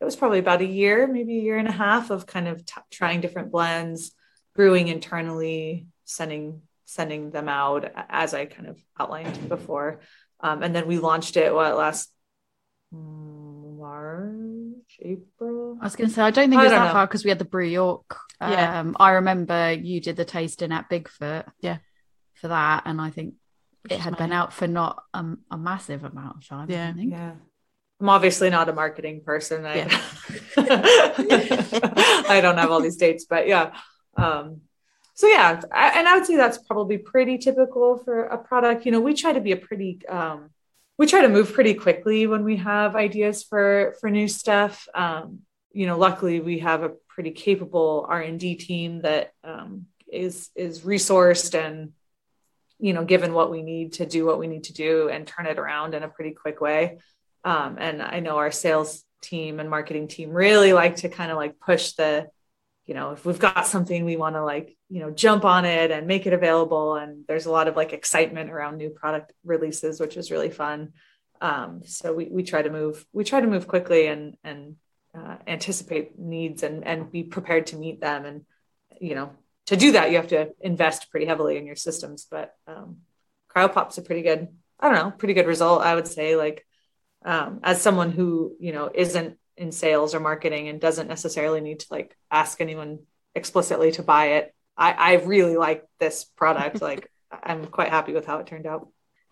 it was probably about a year maybe a year and a half of kind of t- trying different blends brewing internally sending sending them out as i kind of outlined before um, and then we launched it what last march april i was going to say i don't think I it was that know. far because we had the brew york um, Yeah. i remember you did the tasting at bigfoot Yeah. for that and i think Which it had been out for not um, a massive amount of time Yeah. i think Yeah. I'm obviously not a marketing person. I, Yeah. *laughs* I don't have all these dates, but yeah. Um, so yeah, I, and I would say that's probably pretty typical for a product. You know, we try to be a pretty, um, we try to move pretty quickly when we have ideas for for new stuff. Um, you know, luckily we have a pretty capable R and D team that um, is is resourced and you know given what we need to do what we need to do and turn it around in a pretty quick way um, and i know our sales team and marketing team really like to kind of like push the you know if we've got something we want to like you know jump on it and make it available. And there's a lot of like excitement around new product releases which is really fun. Um, so we, we try to move we try to move quickly and and uh, anticipate needs and and be prepared to meet them. And you know to do that you have to invest pretty heavily in your systems. But um, cryo pop's a pretty good i don't know pretty good result i would say. Like um, as someone who you know isn't in sales or marketing and doesn't necessarily need to like ask anyone explicitly to buy it i i really like this product *laughs* like i'm quite happy with how it turned out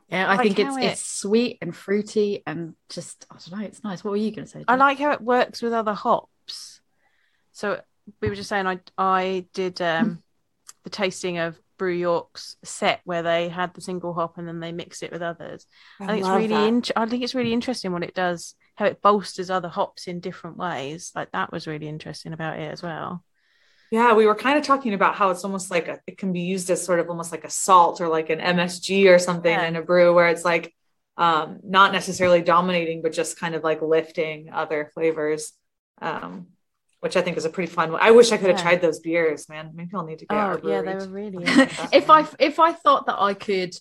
yeah i Like think it's it- it's sweet and fruity and just i don't know it's nice what were you going to say I like how it works with other hops. So we were just saying I I did um *laughs* the tasting of Brew York's set where they had the single hop and then they mixed it with others. I, think it's really that. int- I think it's really interesting what it does, how it bolsters other hops in different ways. Like that was really interesting about it as well. Yeah, we were kind of talking about how it's almost like a, it can be used as sort of almost like a salt or like an MSG or something Yeah. in a brew where it's like um, not necessarily dominating, but just kind of like lifting other flavors, um, which I think is a pretty fun one. I wish I could have Yeah. tried those beers, man. Maybe I'll need to get. Oh yeah, they were really. if I if I thought that I could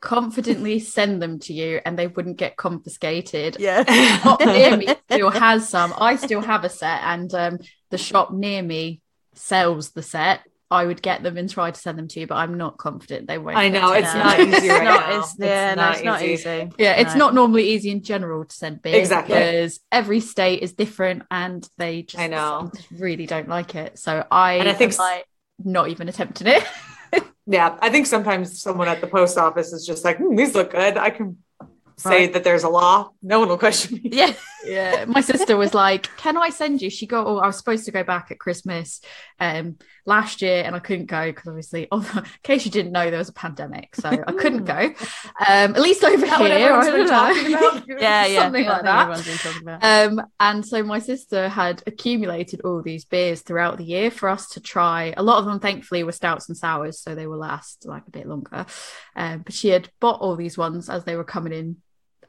confidently send them to you and they wouldn't get confiscated, yeah. *laughs* shop near me *laughs* still has some. I still have a set, and um, the shop near me sells the set. I would get them and try to send them to you, but I'm not confident they won't. I know, it's you. not easy It's right not. It's, It's yeah, no, it's not easy. easy. Yeah, it's No. not normally easy in general to send beer Exactly. because every state is different and they just, I know. just really don't like it. So I, And I think am, like not even attempting it. *laughs* Yeah, I think sometimes someone at the post office is just like, hmm, these look good. I can say Right. that there's a law. No one will question me. Yeah. *laughs* yeah my sister was like can i send you she got oh i was supposed to go back at christmas um last year and i couldn't go because obviously *laughs* oh, in case you didn't know there was a pandemic so i couldn't go um at least over here I don't know. *laughs* *laughs* Yeah, yeah. something like that everyone's been talking about. um, and so my sister had accumulated all these beers throughout the year for us to try. A lot of them, thankfully, were stouts and sours, so they will last like a bit longer. Um, but she had bought all these ones as they were coming in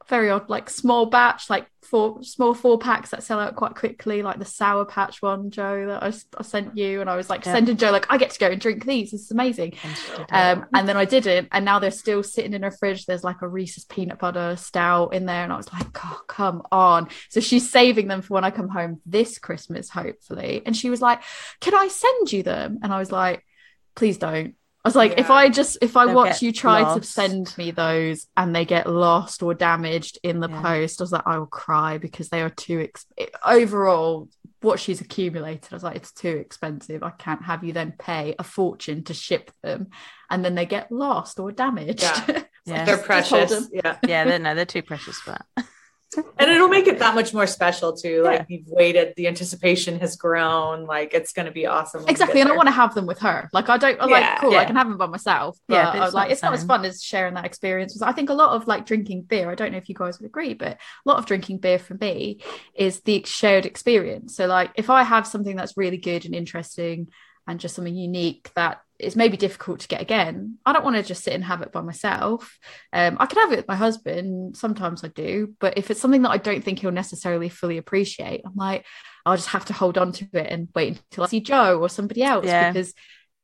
very odd, like small batch, like four small four packs that sell out quite quickly, like the sour patch one, Joe, that I, I sent you. And I was like, yeah. sending Joe, like, I get to go and drink these. This is amazing. Um, and then I didn't. And now they're still sitting in her fridge. There's like a Reese's peanut butter stout in there. And I was like, oh, come on. So she's saving them for when I come home this Christmas, hopefully. And she was like, can I send you them? And I was like, please don't was like, yeah. if I just if I They'll watch you try lost. to send me those and they get lost or damaged in the yeah. post, I was like, I will cry because they are too ex- overall what she's accumulated. I was like, it's too expensive. I can't have you then pay a fortune to ship them and then they get lost or damaged. Yeah, *laughs* yeah. they're precious. Yeah, yeah, they're no, they're too precious for that. And it'll make it that much more special too. Like you've waited, the anticipation has grown. Like it's going to be awesome. Exactly, and I want to have them with her. Like I don't I'm yeah, like cool. Yeah. I can have them by myself. But yeah, but I was uh, like, it's not as fun as sharing that experience. I think a lot of like drinking beer. I don't know if you guys would agree, but a lot of drinking beer for me is the shared experience. So like if I have something that's really good and interesting and just something unique that it's maybe difficult to get again. I don't want to just sit and have it by myself. Um, I can have it with my husband. Sometimes I do, but if it's something that I don't think he'll necessarily fully appreciate, I'm like, I'll just have to hold on to it and wait until I see Joe or somebody else yeah. because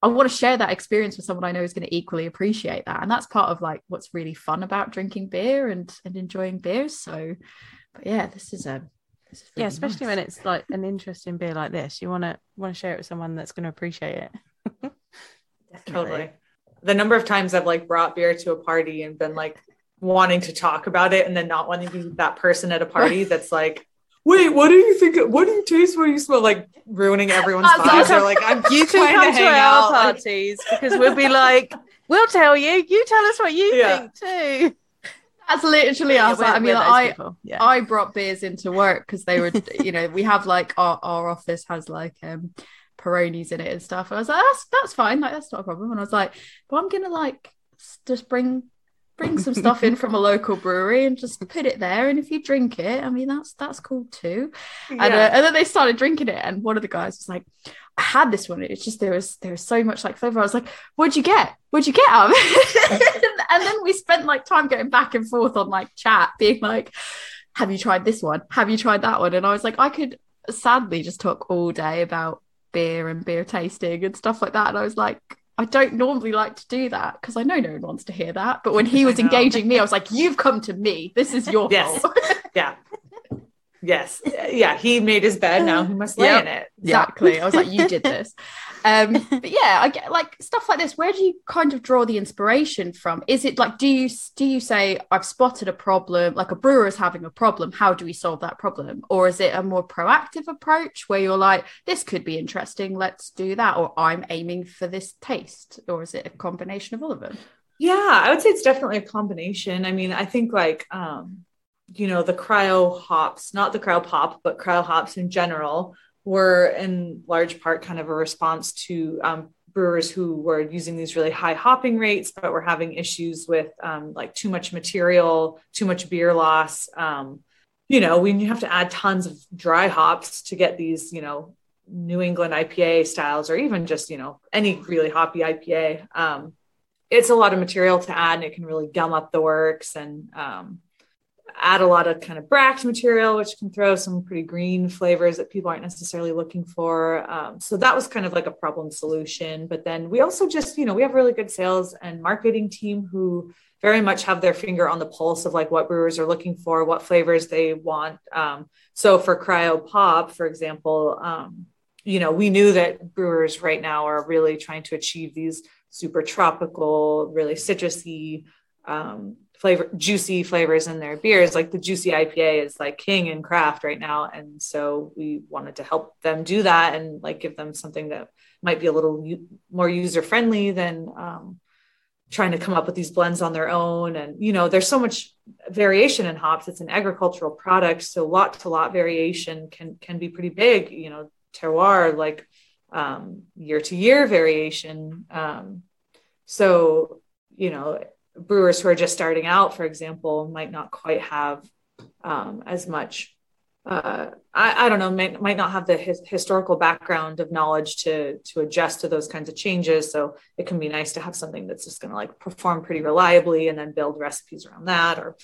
I want to share that experience with someone I know is going to equally appreciate that. And that's part of like what's really fun about drinking beer and and enjoying beers. So, but yeah, this is a really yeah, especially nice. when it's like an interesting beer like this. You want to want to share it with someone that's going to appreciate it. *laughs* Totally. The number of times I've like brought beer to a party and been like wanting to talk about it and then not wanting to be that person at a party *laughs* that's like, wait, what do you think? What do you taste? What do you smell? Like ruining everyone's *laughs* vibes. Or like, I'm you can come to, to our out. parties because we'll be like, we'll tell you. You tell us what you yeah. think too. That's literally us. Yeah, I mean, I yeah. I brought beers into work because they were, you know, we have like our, our office has like um Peronis in it and stuff. And I was like, that's that's fine, like that's not a problem. And I was like, but I'm gonna like just bring bring some stuff in from a *laughs* local brewery and just put it there. And if you drink it, I mean that's that's cool too. Yeah. And uh, and then they started drinking it, and one of the guys was like, I had this one. It's just there was there was so much like flavor. I was like, what'd you get? What'd you get out of it? and then we spent like time going back and forth on like chat, being like, have you tried this one? Have you tried that one? And I was like, I could sadly just talk all day about beer and beer tasting and stuff like that. And I was like, I don't normally like to do that because I know no one wants to hear that. But when he *laughs* was engaging me, I was like, You've come to me. This is your yes. fault. *laughs* yeah. Yes. Yeah. He made his bed. Now he must lay yep. in it. Exactly. I was like, You did this. *laughs* Um, *laughs* but yeah, I get like stuff like this. Where do you kind of draw the inspiration from? Is it like do you do you say I've spotted a problem, like a brewer is having a problem? How do we solve that problem? Or is it a more proactive approach where you're like, this could be interesting, let's do that, or I'm aiming for this taste, or is it a combination of all of them? Yeah, I would say it's definitely a combination. I mean, I think like um, you know, the cryo hops, not the cryo pop, but cryo hops in general were in large part kind of a response to um, brewers who were using these really high hopping rates, but were having issues with um, like too much material, too much beer loss. Um, you know, when you have to add tons of dry hops to get these, you know, New England IPA styles, or even just, you know, any really hoppy IPA, um, it's a lot of material to add and it can really gum up the works. And, um, add a lot of kind of bract material, which can throw some pretty green flavors that people aren't necessarily looking for. Um, so that was kind of like a problem solution. But then we also just, you know, we have really good sales and marketing team who very much have their finger on the pulse of like what brewers are looking for, what flavors they want. Um, so for Cryo Pop, for example, um, you know, we knew that brewers right now are really trying to achieve these super tropical, really citrusy, um, flavor juicy flavors in their beers. Like the juicy ipa is like king in craft right now. And so we wanted to help them do that and like give them something that might be a little u- more user friendly than um, trying to come up with these blends on their own. And you know there's so much variation in hops. It's an agricultural product. So lot to lot variation can can be pretty big you know terroir like um, year to year variation. Um, so you know brewers who are just starting out, for example, might not quite have um, as much. Uh, I, I, don't know, might, might not have the his, historical background of knowledge to to adjust to those kinds of changes. So it can be nice to have something that's just going to like perform pretty reliably, and then build recipes around that. Or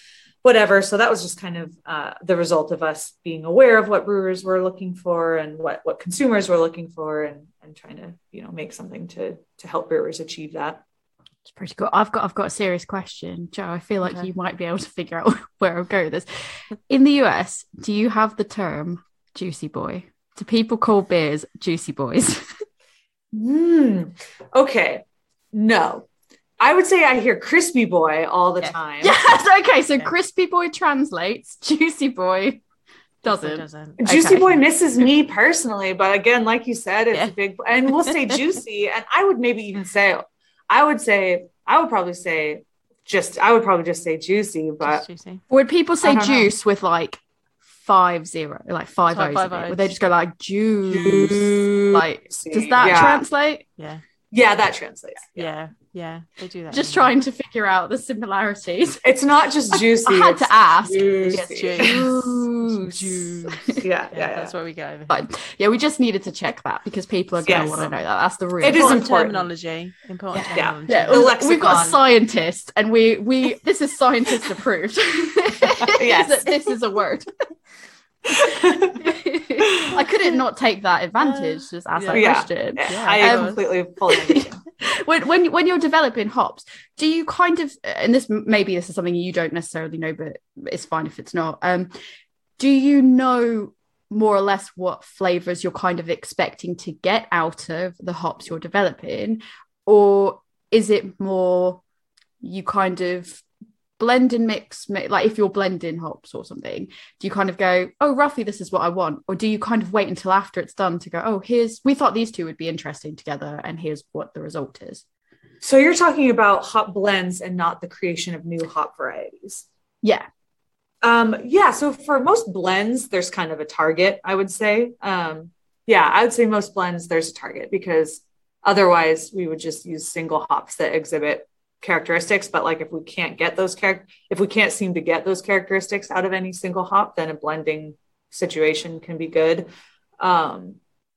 whatever. So that was just kind of uh, the result of us being aware of what brewers were looking for and what what consumers were looking for, and and trying to you know make something to to help brewers achieve that. It's pretty cool. I've got I've got a serious question, Joe. I feel like okay. you might be able to figure out *laughs* where I'll go with this. In the US, do you have the term juicy boy? Do people call beers juicy boys? mm, okay. No. I would say I hear crispy boy all the yeah. time. *laughs* Yes, okay. So crispy boy translates, juicy boy doesn't. doesn't. Juicy okay. boy misses me personally, but again, like you said, it's yeah. a big and we'll say *laughs* juicy. and I would maybe even say I would say I would probably say just I would probably just say juicy, but juicy. would people say juice know. with like five zero, like five O's? Five Would they just go like juice? juice. Like does that yeah. translate? Yeah. Yeah, that translates. Yeah. yeah. Yeah, they do that. Just trying to figure out the similarities. *laughs* It's not just juicy. I had to ask. Juicy. Yes, juice. juice. Yeah, yeah, yeah, That's where we go. But yeah, we just needed to check that because people are going to yes. want to know that. That's the real. It is important terminology. Important yeah. terminology. Yeah, yeah. we've got a scientist, and we we this is scientist approved. *laughs* yes, *laughs* this is a word. I couldn't not take that advantage. Just ask yeah. that yeah. question. Yeah, I um, completely fully *laughs* when when when you're developing hops, do you kind of and this maybe this is something you don't necessarily know, but it's fine if it's not. Um, do you know more or less what flavors you're kind of expecting to get out of the hops you're developing, or is it more you kind of blend and mix like if you're blending hops or something do you kind of go oh roughly this is what i want or do you kind of wait until after it's done to go oh here's we thought these two would be interesting together and here's what the result is. So you're talking about hop blends and not the creation of new hop varieties. Yeah. Um yeah so for most blends there's kind of a target i would say. Um yeah i would say most blends there's a target because otherwise we would just use single hops that exhibit characteristics but like if we can't get those char- if we can't seem to get those characteristics out of any single hop then a blending situation can be good. Um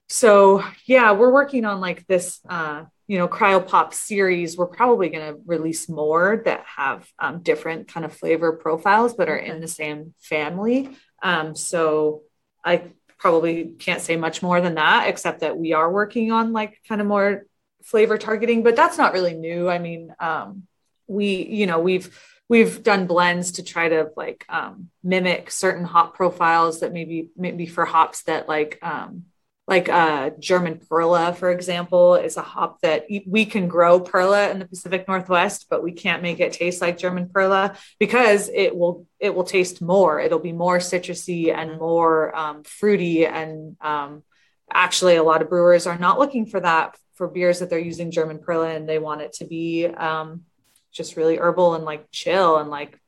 so yeah we're working on like this uh you know cryo pop series. We're probably going to release more that have um, different kind of flavor profiles but are in the same family. Um so i probably can't say much more than that except that we are working on like kind of more flavor targeting, but that's not really new. I mean, um, we, you know, we've we've done blends to try to like um, mimic certain hop profiles that maybe maybe for hops that like um, like uh, German Perle, for example, is a hop that we can grow Perle in the Pacific Northwest, but we can't make it taste like German Perle because it will it will taste more. It'll be more citrusy and more um, fruity, and um, actually, a lot of brewers are not looking for that for beers that they're using German Perle and they want it to be um, just really herbal and like chill and like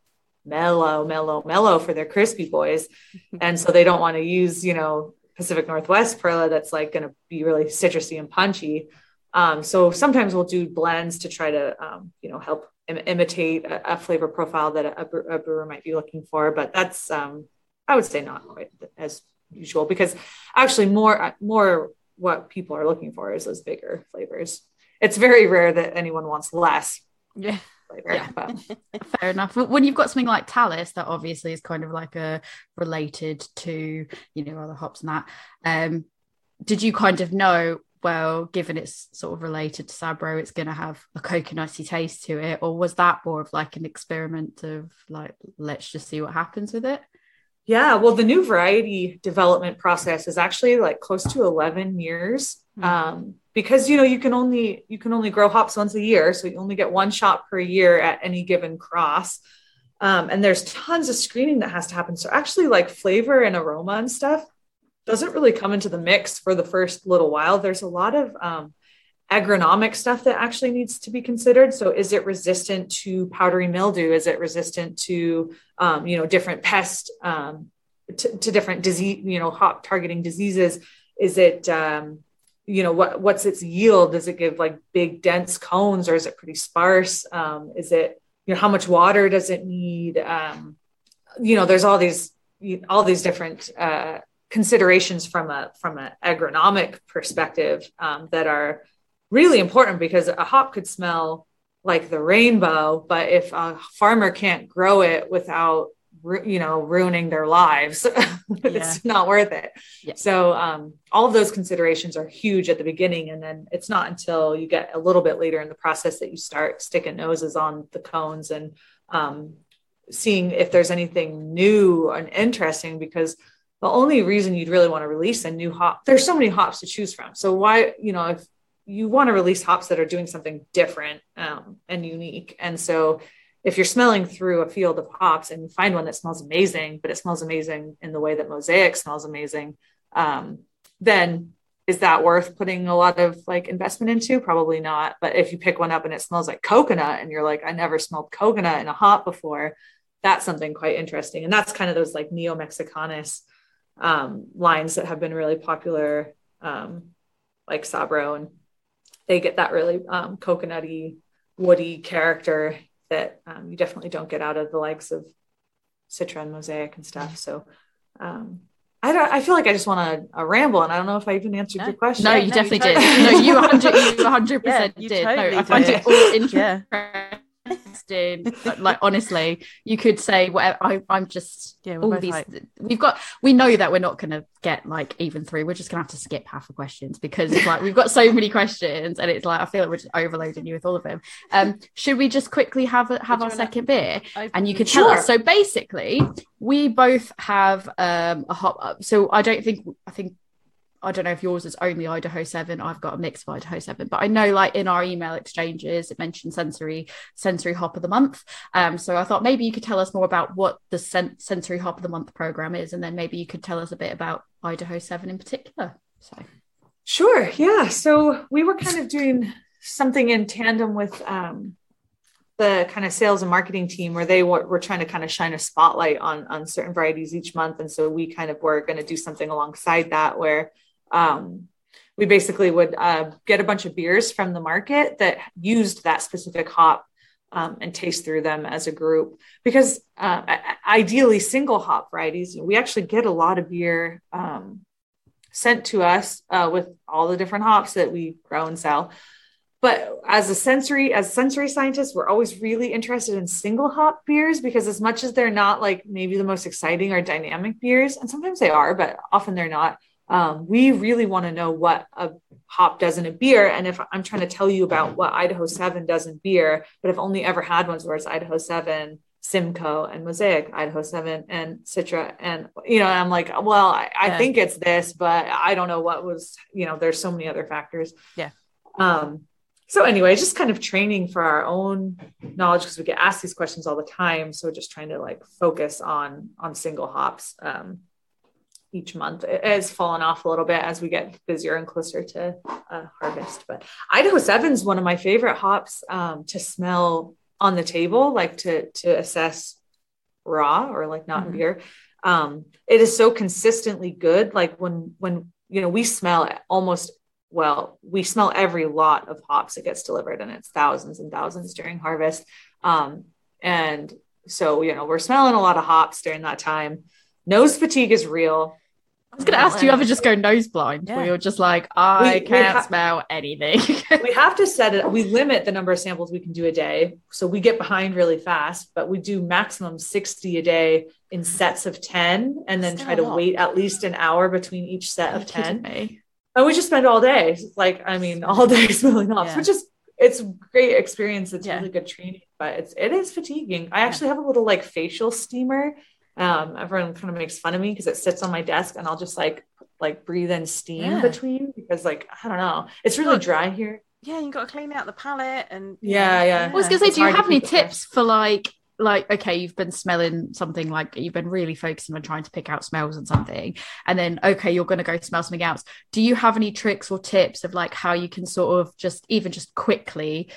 mellow, mellow, mellow for their crispy boys. *laughs* and so they don't want to use, you know, Pacific Northwest Perle that's like going to be really citrusy and punchy. Um, so sometimes we'll do blends to try to, um, you know, help Im- imitate a, a, flavor profile that a, a, brewer might be looking for. But that's, um, I would say, not quite as usual because actually more more what people are looking for is those bigger flavors. It's very rare that anyone wants less. Yeah. Flavor, yeah. But. *laughs* Fair enough. When you've got something like Talus, that obviously is kind of like a related to, you know, other hops and that. Um, did you kind of know, well, given it's sort of related to Sabro, it's going to have a coconutty taste to it? Or was that more of like an experiment of like, let's just see what happens with it? Yeah, well, the new variety development process is actually like close to 11 years. Mm-hmm. Um, because you know you can only you can only grow hops once a year, so you only get one shot per year at any given cross. Um, and there's tons of screening that has to happen. So actually, like flavor and aroma and stuff doesn't really come into the mix for the first little while. There's a lot of um, agronomic stuff that actually needs to be considered. So, is it resistant to powdery mildew? Is it resistant to, um, you know, different pest, um, to, to, different disease, you know, hop targeting diseases? Is it, um, you know, what what's its yield? Does it give like big dense cones, or is it pretty sparse? Um, is it, you know, how much water does it need? Um, you know, there's all these all these different uh, considerations from a from an agronomic perspective um, that are really important because a hop could smell like the rainbow, but if a farmer can't grow it without you know, ruining their lives. *laughs* it's not worth it. Yeah. So um, all of those considerations are huge at the beginning, and then it's not until you get a little bit later in the process that you start sticking noses on the cones and um, seeing if there's anything new and interesting. Because the only reason you'd really want to release a new hop, there's so many hops to choose from. So why, you know, if you want to release hops that are doing something different um, and unique, and so if you're smelling through a field of hops and you find one that smells amazing, but it smells amazing in the way that Mosaic smells amazing, um, then is that worth putting a lot of like investment into? Probably not. But if you pick one up and it smells like coconut and you're like, I never smelled coconut in a hop before, that's something quite interesting. And that's kind of those like neomexicanus um, lines that have been really popular, um, like Sabro, and they get that really um, coconutty, woody character that um, you definitely don't get out of the likes of Citra and Mosaic and stuff. So um, I don't. I feel like I just want to ramble, and I don't know if I even answered no. your question. No, you no, definitely you did. no, you *laughs* 100 you 100 percent Yeah, you did. totally no, I find did. it all interesting. Yeah. Like honestly, you could say whatever. I, I'm just Yeah, all these. like- We've got. We know that we're not going to get like even through. We're just going to have to skip half the questions because it's like we've got so many questions, and it's like I feel like we're just overloading you with all of them. Um, should we just quickly have a, have our second beer? And you could tell Sure. us. So basically, we both have um, a hop. So I don't think I think I don't know if yours is only Idaho Seven. I've got a mix of Idaho Seven, but I know like in our email exchanges, it mentioned sensory sensory hop of the month. Um, so I thought maybe you could tell us more about what the sen- sensory hop of the month program is, and then maybe you could tell us a bit about Idaho Seven in particular. So Sure. Yeah. So we were kind of doing something in tandem with um, the kind of sales and marketing team where they were, were trying to kind of shine a spotlight on, on certain varieties each month. And so we kind of were going to do something alongside that where um, we basically would uh, get a bunch of beers from the market that used that specific hop um, and taste through them as a group. Because uh, ideally single hop varieties we actually get a lot of beer um, sent to us uh, with all the different hops that we grow and sell. But as a sensory as sensory scientists we're always really interested in single hop beers because as much as they're not like maybe the most exciting or dynamic beers and sometimes they are but often they're not um, we really want to know what a hop does in a beer and if i'm trying to tell you about what idaho 7 does in beer but i've only ever had ones where it's idaho 7 simcoe and mosaic idaho 7 and citra and you know i'm like well i, I Yeah. think it's this but i don't know what was you know there's so many other factors Yeah. um so anyway just kind of training for our own knowledge because we get asked these questions all the time so just trying to like focus on on single hops um each month. It has fallen off a little bit as we get busier and closer to uh, harvest but idaho 7 is one of my favorite hops um, to smell on the table like to to assess raw or like not in Mhm. beer. Um it is so consistently good like when when you know we smell almost well we smell every lot of hops that gets delivered and it's thousands and thousands during harvest. Um and so you know we're smelling a lot of hops during that time. Nose fatigue is real I was going to ask, do you ever just go nose blind Yeah. where you're just like, I We- we can't ha- smell anything? *laughs* we have to set it we limit the number of samples we can do a day so we get behind really fast but we do maximum 60 a day in sets of 10 and then Still try to wait at least an hour between each set of 10 and we just spend all day like i mean all day *laughs* smelling hops Yeah. which is it's a great experience it's Yeah. really good training but it's it is fatiguing i actually have a little like facial steamer um everyone kind of makes fun of me because it sits on my desk and i'll just like like breathe in steam Yeah. between because like i don't know it's really dry here Yeah, you got to clean out the palate and Yeah, yeah. I was going to say, It's do you have any keep it fresh. tips for like, like, okay, you've been smelling something like you've been really focusing on trying to pick out smells and something, and then okay, you're going to go smell something else. Do you have any tricks or tips of like how you can sort of just even just quickly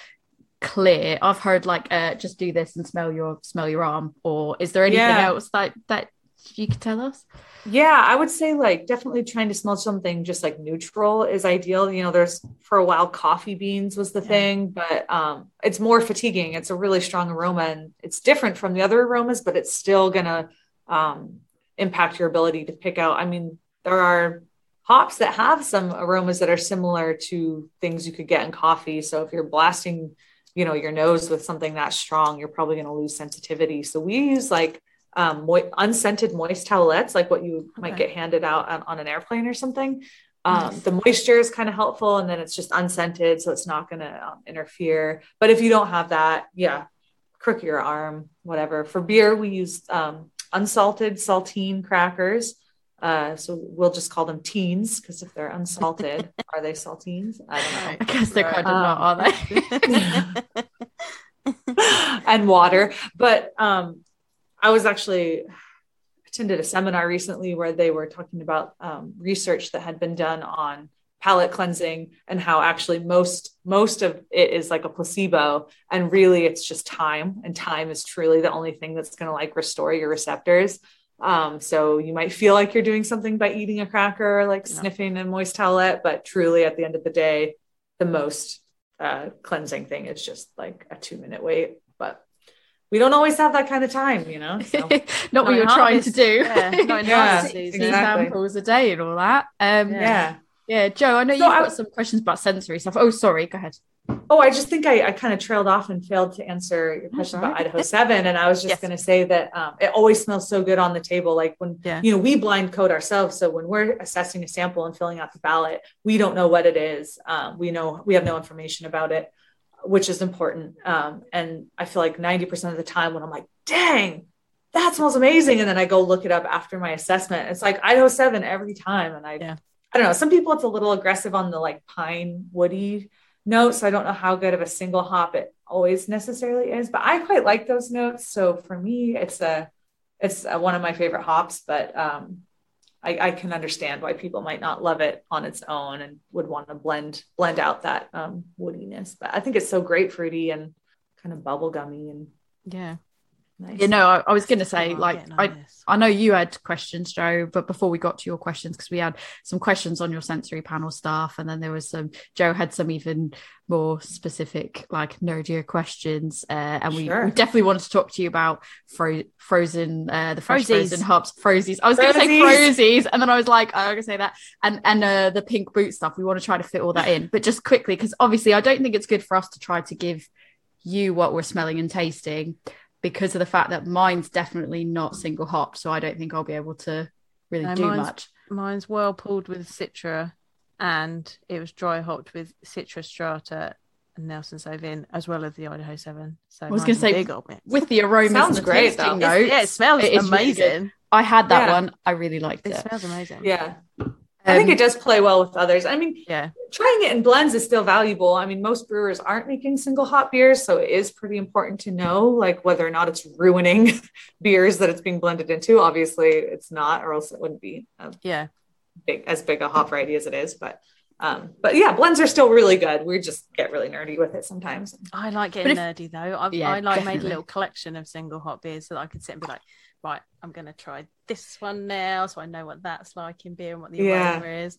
clear? I've heard like, uh, just do this and smell your smell your arm, or is there anything Yeah. else that that you could tell us? Yeah, I would say like definitely trying to smell something just like neutral is ideal. You know, there's for a while coffee beans was the Yeah. thing, but um it's more fatiguing. It's a really strong aroma and it's different from the other aromas, but it's still gonna um impact your ability to pick out. I mean, there are hops that have some aromas that are similar to things you could get in coffee. So if you're blasting, you know, your nose with something that strong, you're probably gonna lose sensitivity. So we use like um, mo- unscented moist towelettes, like what you might get handed out on, on an airplane or something. Um, Nice. The moisture is kind of helpful, and then it's just unscented, so it's not going to um, interfere. But if you don't have that, yeah, crook your arm, whatever. For beer, we use um, unsalted saltine crackers. Uh, so we'll just call them teens because if they're unsalted, *laughs* are they saltines? I don't know. I guess they're Right. kind of not, *laughs* and water. But um, I was actually attended a seminar recently where they were talking about um, research that had been done on palate cleansing and how actually most most of it is like a placebo and really it's just time and time is truly the only thing that's going to like restore your receptors um, so you might feel like you're doing something by eating a cracker like Yeah. sniffing a moist towelette but truly at the end of the day the most uh, cleansing thing is just like a two minute wait but we don't always have that kind of time you know so *laughs* not what you're trying to do. yeah, not *laughs* Yeah, harvest Sixty season. exactly. samples a day and all that. Um, yeah. Yeah. yeah Joe, I know So you've I- got some questions about sensory stuff. Oh, sorry, go ahead. Oh, I just think I, I kind of trailed off and failed to answer your question all about. Idaho 7. And I was just Yes. going to say that um, it always smells so good on the table. Like when, Yeah. you know, we blind code ourselves. So when we're assessing a sample and filling out the ballot, we don't know what it is. Um, we know we have no information about it, which is important. Um, and I feel like 90% of the time when I'm like, dang, that smells amazing. And then I go look it up after my assessment. It's like Idaho 7 every time. And I, Yeah. I don't know. Some people it's a little aggressive on the like pine woody notes. So I don't know how good of a single hop it always necessarily is, but I quite like those notes. So for me, it's a it's a, one of my favorite hops. But um, I, I can understand why people might not love it on its own and would want to blend blend out that um, woodiness. But I think it's so grapefruity and kind of bubblegummy and Yeah. Nice. You know, I, I was going to say, Oh, like, I, this. I know you had questions, Joe, but before we got to your questions, because we had some questions on your sensory panel stuff, and then there was some, Joe had some even more specific, like nerdier questions. Uh, and we, Sure. we definitely wanted to talk to you about fro- frozen, uh, the fresh Frozies. frozen hops, Frozies. I was going to say Frozies, and then I was like, I'm going to say that. And, and uh, the pink boot stuff, we want to try to fit all that in. But just quickly, because obviously I don't think it's good for us to try to give you what we're smelling and tasting because of the fact that mine's definitely not single hop. So I don't think I'll be able to really No, do mine's- much. Mine's well pulled with Citra and it was dry hopped with Citra Strata and Nelson Sauvin as well as the Idaho 7. So I was gonna say, big. With the aroma, Sounds great, though. notes, yeah, it smells it is really amazing. I had that Yeah. one. I really liked it it. smells amazing. yeah. I think Um, it does play well with others. I mean, Yeah. trying it in blends is still valuable. I mean, most brewers aren't making single hop beers, so it is pretty important to know like whether or not it's ruining *laughs* beers that it's being blended into. Obviously, it's not, or else it wouldn't be a Yeah. big as big a hop variety as it is. But um, but yeah, blends are still really good. We just get really nerdy with it sometimes. I like getting if- nerdy though. I, Yeah, I like made a little collection of single hop beers so that I could sit and be like, right, I'm going to try this one now. So I know what that's like in beer and what the Yeah. aroma is.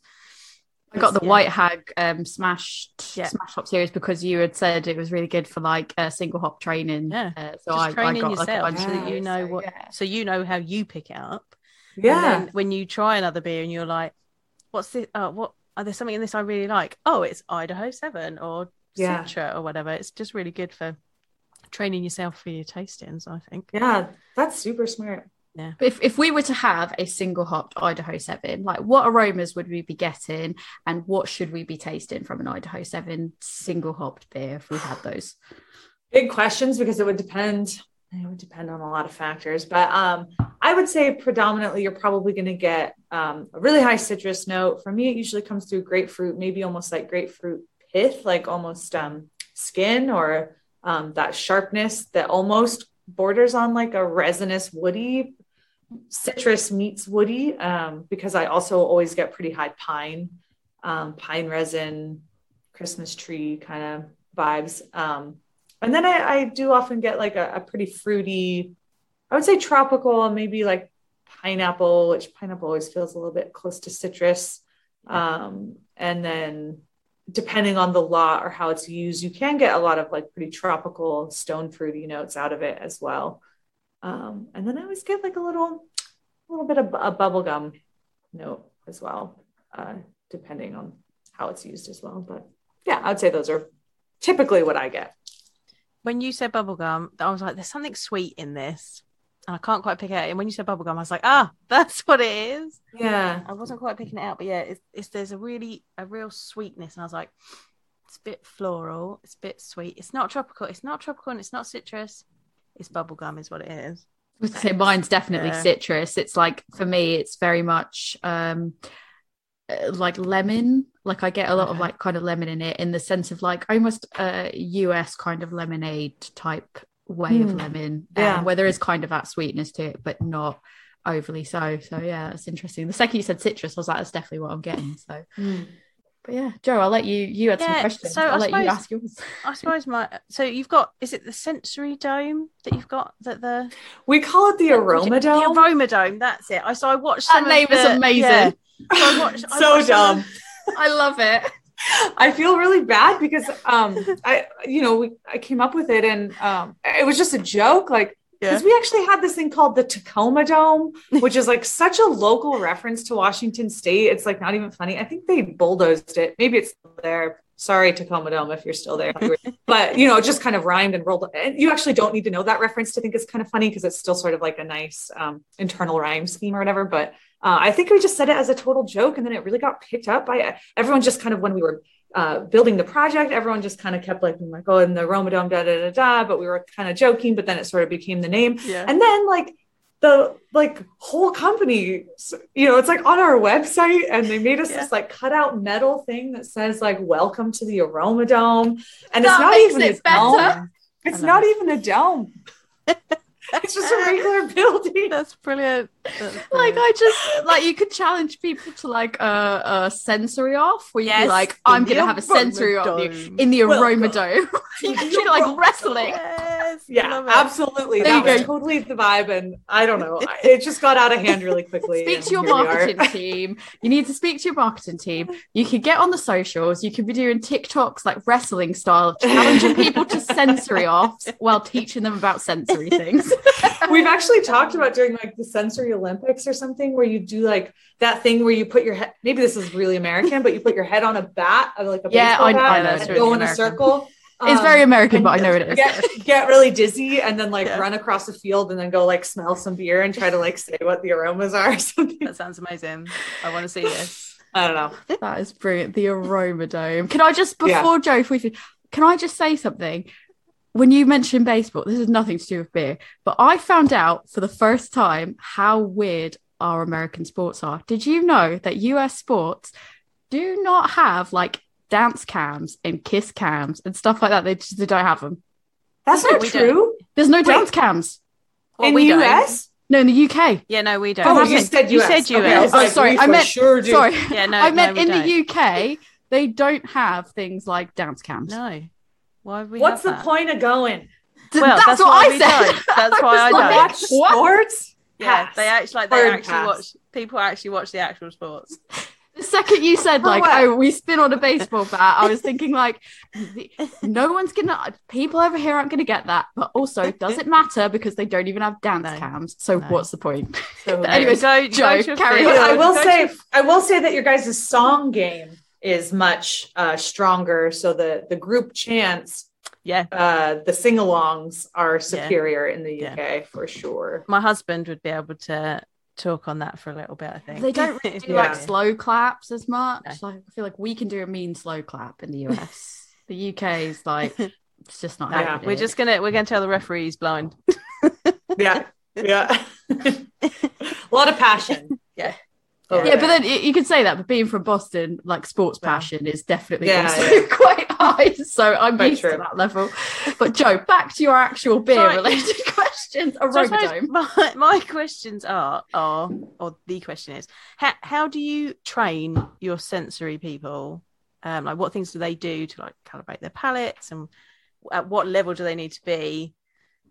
I got the Yeah. White Hag um, smashed Yeah. smash hop series because you had said it was really good for like uh, single hop training. Yeah. Uh, so Just I, I training got like a yourself bunch so of that you know so, what, yeah. so you know how you pick it up. And Yeah, then when you try another beer and you're like, what's this? Uh, what are there something in this I really like? Oh, it's Idaho 7 or Yeah. Citra or whatever. It's just really good for training yourself for your tastings, I think. yeah, that's super smart. Yeah. If if we were to have a single hopped Idaho Seven, like what aromas would we be getting, and what should we be tasting from an Idaho Seven single hopped beer if we had those? big questions because it would depend it would depend on a lot of factors but um, i would say predominantly you're probably going to get um, a really high citrus note for me it usually comes through grapefruit maybe almost like grapefruit pith like almost um, skin or um, that sharpness that almost borders on like a resinous woody citrus meets woody um, because i also always get pretty high pine um, pine resin christmas tree kind of vibes um, and then I, I do often get like a, a pretty fruity, I would say tropical, maybe like pineapple, which pineapple always feels a little bit close to citrus. Um, and then depending on the lot or how it's used, you can get a lot of like pretty tropical stone fruity notes out of it as well. Um, and then I always get like a little, a little bit of a bubblegum note as well, uh, depending on how it's used as well. But yeah, I would say those are typically what I get. When you said bubblegum, I was like, there's something sweet in this. And I can't quite pick it out. And when you said bubblegum, I was like, ah, *laughs* that's what it is. Yeah. I wasn't quite picking it out, but yeah, it's, it's there's a really a real sweetness, and I was like, it's a bit floral, it's a bit sweet. It's not tropical, it's not tropical, and it's not citrus. It's bubblegum, is what it is. I was say mine's definitely Yeah. citrus. It's like for me, it's very much um uh, like lemon. Like I get a lot of like kind of lemon in it in the sense of like almost a US kind of lemonade type way of Hmm. lemon. Yeah. um, where there is kind of that sweetness to it, but not overly so. So yeah, that's interesting. The second you said citrus, I was like, that's definitely what I'm getting. So but yeah, Joe, I'll let you you had some questions. so I'll I let you ask yours. I suppose my so you've got is it the sensory dome that you've got that the We call it the aroma dome. the dome. aroma dome that's it I so I watched That some of name is amazing. yeah. So I *laughs* watched, I so watched dumb. of- I love it. *laughs* I feel really bad because um I you know we, I came up with it and um it was just a joke like yeah. because we actually had this thing called the Tacoma Dome, which is like such a local reference to Washington State. It's like not even funny. I think they bulldozed it. Maybe it's there. Sorry, Tacoma Dome, if you're still there. *laughs* but you know, it just kind of rhymed and rolled. And you actually don't need to know that reference to think it's kind of funny because it's still sort of like a nice um, internal rhyme scheme or whatever. But uh, I think we just said it as a total joke, and then it really got picked up by everyone. Just kind of when we were uh, building the project, everyone just kind of kept like, being like, oh, and the Aroma Dome, da da da da. But we were kind of joking, but then it sort of became the name. yeah. And then like the like whole company, you know, it's like on our website, and they made us Yeah. this like cutout metal thing that says like "Welcome to the Aroma Dome," and That it's not even it a better. dome. It's not even a dome. *laughs* it's just a regular *laughs* building. That's brilliant. That's *laughs* like. I just like you could challenge people to like a, a sensory off where you'd be like, I'm gonna have a sensory off you in the Welcome aroma dome. *laughs* *laughs* you to can the treat it like aroma wrestling. Yes, Yeah, absolutely. There That was go. totally the vibe, and I don't know. It just got out of hand really quickly. Speak to your here we are. marketing team. You need to speak to your marketing team. You can get on the socials. You can be doing TikToks like wrestling style, challenging people to sensory offs while teaching them about sensory things. We've actually talked about doing like the sensory Olympics or something where you do like that thing where you put your head. Maybe this is really American, but you put your head on a bat, like a Yeah, baseball I- bat, I know, and it's go really in a circle. It's Um, very American, but I know it is. Get, get really dizzy and then like Yeah. run across the field and then go like smell some beer and try to like say what the aromas are or something. That sounds amazing. I want to see this. *laughs* I don't know. That is brilliant. The aroma dome. Can I just Yeah. before Joe, if we can I just say something? When you mentioned baseball, this has nothing to do with beer, but I found out for the first time how weird our American sports are. Did you know that US sports do not have like dance cams and kiss cams and stuff like that? They just they don't have them. That's Yeah, not we true. There's no Wait. dance cams. Well, in we the don't. US? No, in the UK. Yeah, no, we don't. Oh, you it. said You US. said Okay, I was US. Oh, like, sorry, I for meant- sure do. Sorry. Yeah, no. I meant no, in don't. the UK, they don't have things like dance cams. No. Why we What's the that? point of going? Well, that's, that's what why I we said. don't. That's *laughs* why I was don't. Watch what? sports? Yeah, Pass. they actually like they Hard actually pass. watch people actually watch the actual sports. The second you said like, oh, we spin on a baseball bat, I was thinking like, no one's gonna, people over here aren't gonna get that. But also, does it matter because they don't even have dance No. cams? So No. what's the point? So *laughs* Anyway, go, Joe, go carry on. I will go say, to- I will say that your guys' song game is much uh, stronger. So the the group chants, yeah. uh, the sing-alongs are superior in the Yeah. UK for sure. My husband would be able to talk on that for a little bit. I think They don't really *laughs* do Yeah. like slow claps as much. No. Like, I feel like we can do a mean slow clap in the US. *laughs* the UK is like, it's just not No, happening. we're just gonna we're gonna tell the referee he's blind. Yeah, yeah. *laughs* a lot of passion. Yeah. Over Yeah, but then you could say that, but being from Boston, like sports Well, passion is definitely yeah, also yeah. *laughs* quite high. So I'm Quite used to that level. But Joe, back to your actual beer Sorry. related *laughs* questions. A So I suppose Romadome. my, my questions are are or the question is how how do you train your sensory people? Um, like what things do they do to like calibrate their palates and at what level do they need to be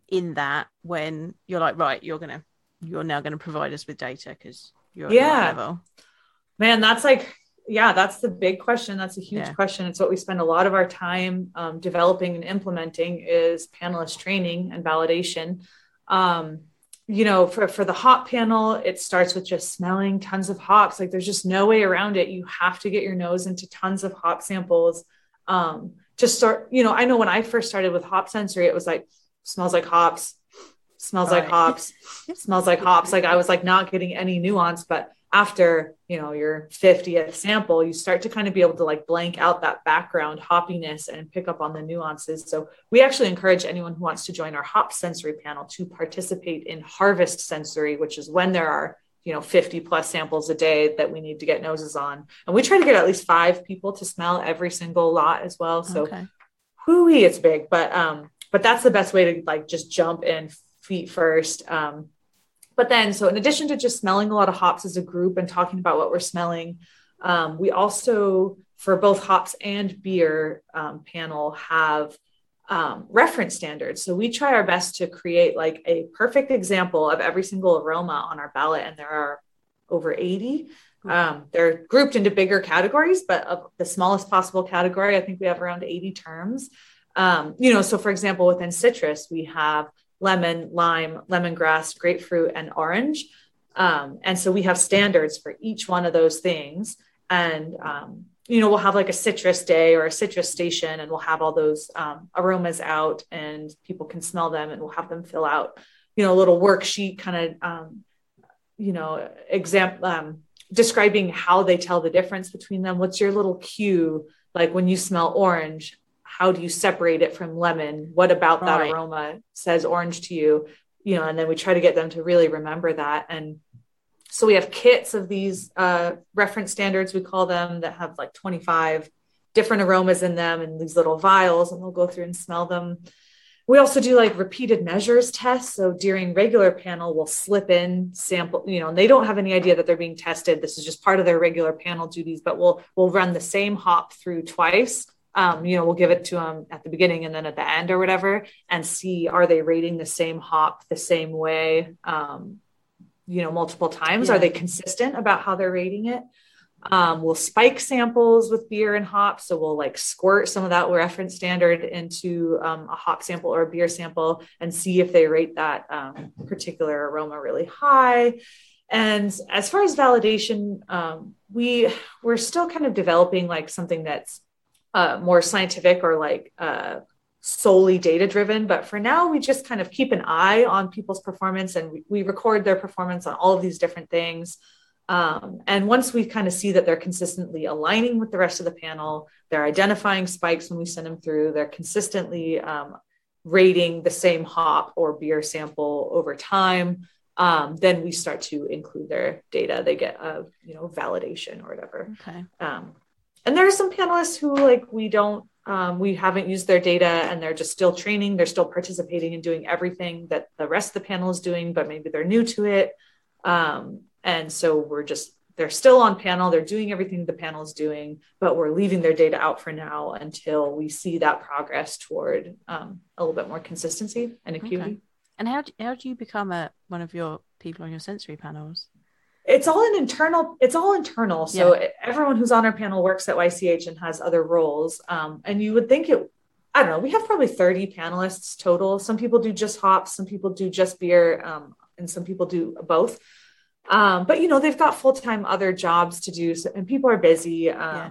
in that when you're like right you're gonna you're now gonna provide us with data because you're Yeah. that. Man, that's like, yeah, that's the big question. That's a huge Yeah. question. It's what we spend a lot of our time um, developing and implementing is panelist training and validation. Um, you know, for, for the hop panel, it starts with just smelling tons of hops. Like there's just no way around it. You have to get your nose into tons of hop samples. Um, to start, you know, I know when I first started with hop sensory, it was like smells like hops, smells right. like hops, smells like hops. Like I was like not getting any nuance, but after you know your 50th sample you start to kind of be able to like blank out that background hoppiness and pick up on the nuances so we actually encourage anyone who wants to join our hop sensory panel to participate in harvest sensory which is when there are you know 50 plus samples a day that we need to get noses on and we try to get at least five people to smell every single lot as well so okay. hooey it's big but um but that's the best way to like just jump in feet first um but then, so in addition to just smelling a lot of hops as a group and talking about what we're smelling, um, we also, for both hops and beer um, panel, have um, reference standards. So we try our best to create like a perfect example of every single aroma on our ballot, and there are over 80. Um, they're grouped into bigger categories, but of the smallest possible category, I think we have around 80 terms. Um, you know, so for example, within citrus, we have lemon, lime, lemongrass, grapefruit, and orange. Um, and so we have standards for each one of those things. And, um, you know, we'll have like a citrus day or a citrus station, and we'll have all those um, aromas out, and people can smell them, and we'll have them fill out, you know, a little worksheet kind of, um, you know, example, um, describing how they tell the difference between them. What's your little cue? Like when you smell orange, how do you separate it from lemon? What about that right. aroma says orange to you? You know and then we try to get them to really remember that. And so we have kits of these uh, reference standards we call them that have like 25 different aromas in them and these little vials and we'll go through and smell them. We also do like repeated measures tests. So during regular panel we'll slip in sample you know and they don't have any idea that they're being tested. This is just part of their regular panel duties but we'll we'll run the same hop through twice um, you know, we'll give it to them at the beginning and then at the end or whatever, and see are they rating the same hop the same way, um, you know, multiple times? Yeah. Are they consistent about how they're rating it? Um, we'll spike samples with beer and hops. So we'll like squirt some of that reference standard into um, a hop sample or a beer sample and see if they rate that um, particular aroma really high. And as far as validation, um, we we're still kind of developing like something that's uh, more scientific or like uh, solely data driven. But for now, we just kind of keep an eye on people's performance and we, we record their performance on all of these different things. Um, and once we kind of see that they're consistently aligning with the rest of the panel, they're identifying spikes when we send them through, they're consistently um, rating the same hop or beer sample over time. Um, then we start to include their data. They get a you know validation or whatever. Okay. Um, and there are some panelists who like we don't um, we haven't used their data and they're just still training. They're still participating and doing everything that the rest of the panel is doing but maybe they're new to it. Um, and so we're just they're still on panel. They're doing everything the panel is doing but we're leaving their data out for now until we see that progress toward um, a little bit more consistency and acuity. Okay. and how do, how do you become a one of your people on your sensory panels it's all an internal it's all internal. So yeah. everyone who's on our panel works at ych and has other roles. Um, and you would think it i don't know we have probably 30 panelists total. Some people do just hops some people do just beer um, and some people do both. Um, but you know they've got full-time other jobs to do so, and people are busy um, yeah.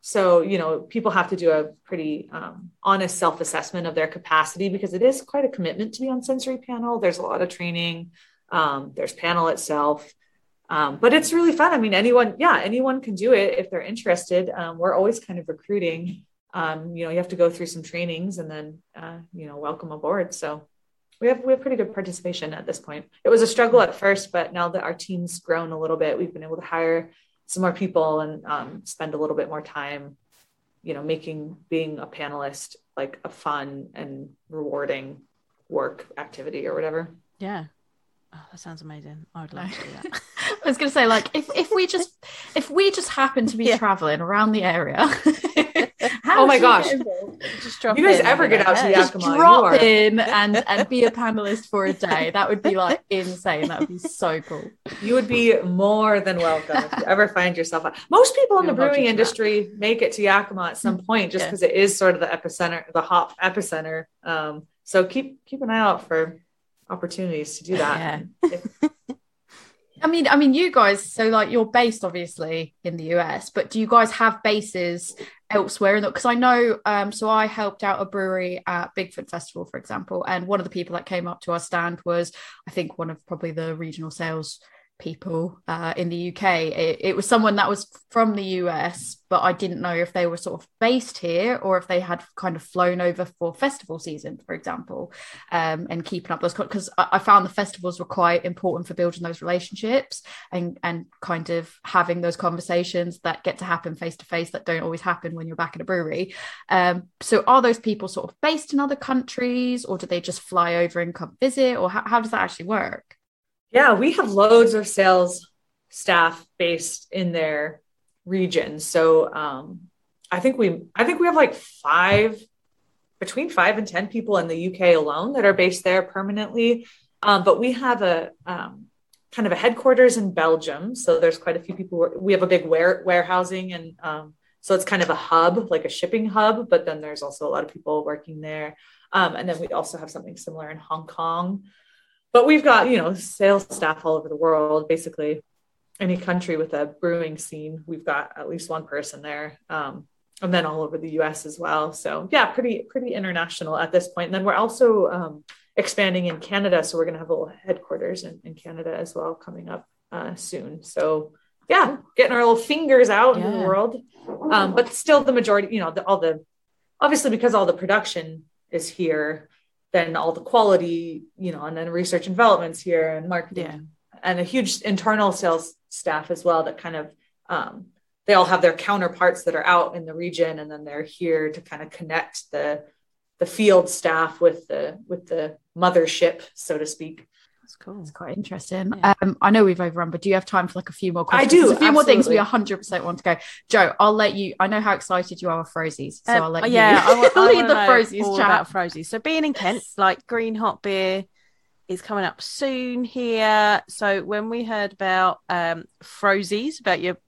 so you know people have to do a pretty um, honest self-assessment of their capacity because it is quite a commitment to be on sensory panel. There's a lot of training. Um, there's panel itself um, but it's really fun. I mean, anyone, yeah, anyone can do it if they're interested. Um, we're always kind of recruiting. Um, you know, you have to go through some trainings and then, uh, you know, welcome aboard. So we have we have pretty good participation at this point. It was a struggle at first, but now that our team's grown a little bit, we've been able to hire some more people and um, spend a little bit more time, you know, making being a panelist like a fun and rewarding work activity or whatever. Yeah. Oh, that sounds amazing. I would love to do that. *laughs* I was going to say, like, if, if we just if we just happen to be yeah. traveling around the area, *laughs* oh my gosh, just drop you guys ever get out to Yakima? Just drop in *laughs* and and be a panelist for a day. That would be like insane. That would be so cool. You would be more than welcome if you ever find yourself. Out. Most people in the brewing industry make it to Yakima at some point, just because yeah. it is sort of the epicenter, the hop epicenter. Um, so keep keep an eye out for opportunities to do that. Yeah. *laughs* I mean, I mean, you guys. So, like, you're based obviously in the US, but do you guys have bases elsewhere? In because I know, um, so I helped out a brewery at Bigfoot Festival, for example, and one of the people that came up to our stand was, I think, one of probably the regional sales people uh, in the UK. It, it, was someone that was from the US, but I didn't know if they were sort of based here or if they had kind of flown over for festival season, for example, um, and keeping up those because I, I, found the festivals were quite important for building those relationships and and kind of having those conversations that get to happen face to face that don't always happen when you're back at a brewery. Um, so are those people sort of based in other countries or do they just fly over and come visit or how, how does that actually work? Yeah, we have loads of sales staff based in their region. So um, I think we I think we have like five between five and ten people in the UK alone that are based there permanently. Um, but we have a um, kind of a headquarters in Belgium. So there's quite a few people. We have a big ware- warehousing and um, so it's kind of a hub, like a shipping hub. But then there's also a lot of people working there. Um, and then we also have something similar in Hong Kong but we've got you know sales staff all over the world. Basically any country with a brewing scene we've got at least one person there um, and then all over the us as well. So yeah pretty pretty international at this point. And then we're also um, expanding in canada. So we're going to have a little headquarters in, in canada as well coming up uh, soon. So yeah getting our little fingers out yeah. in the world. Um, but still the majority you know the, all the obviously because all the production is here then all the quality, you know, and then research and developments here and marketing yeah. and a huge internal sales staff as well that kind of um, they all have their counterparts that are out in the region and then they're here to kind of connect the the field staff with the with the mothership, so to speak. That's cool. It's quite interesting. Yeah. Um, I know we've overrun, but do you have time for like a few more questions? I do. There's a few absolutely. more things we 100% want to go. Joe, I'll let you. I know how excited you are with Frozies, so um, I'll let you yeah, you I, want, *laughs* I lead the Frozies all chat. about Frozies. So being in Kent, *laughs* like green hop beer is coming up soon here. So when we heard about um Frozies, about your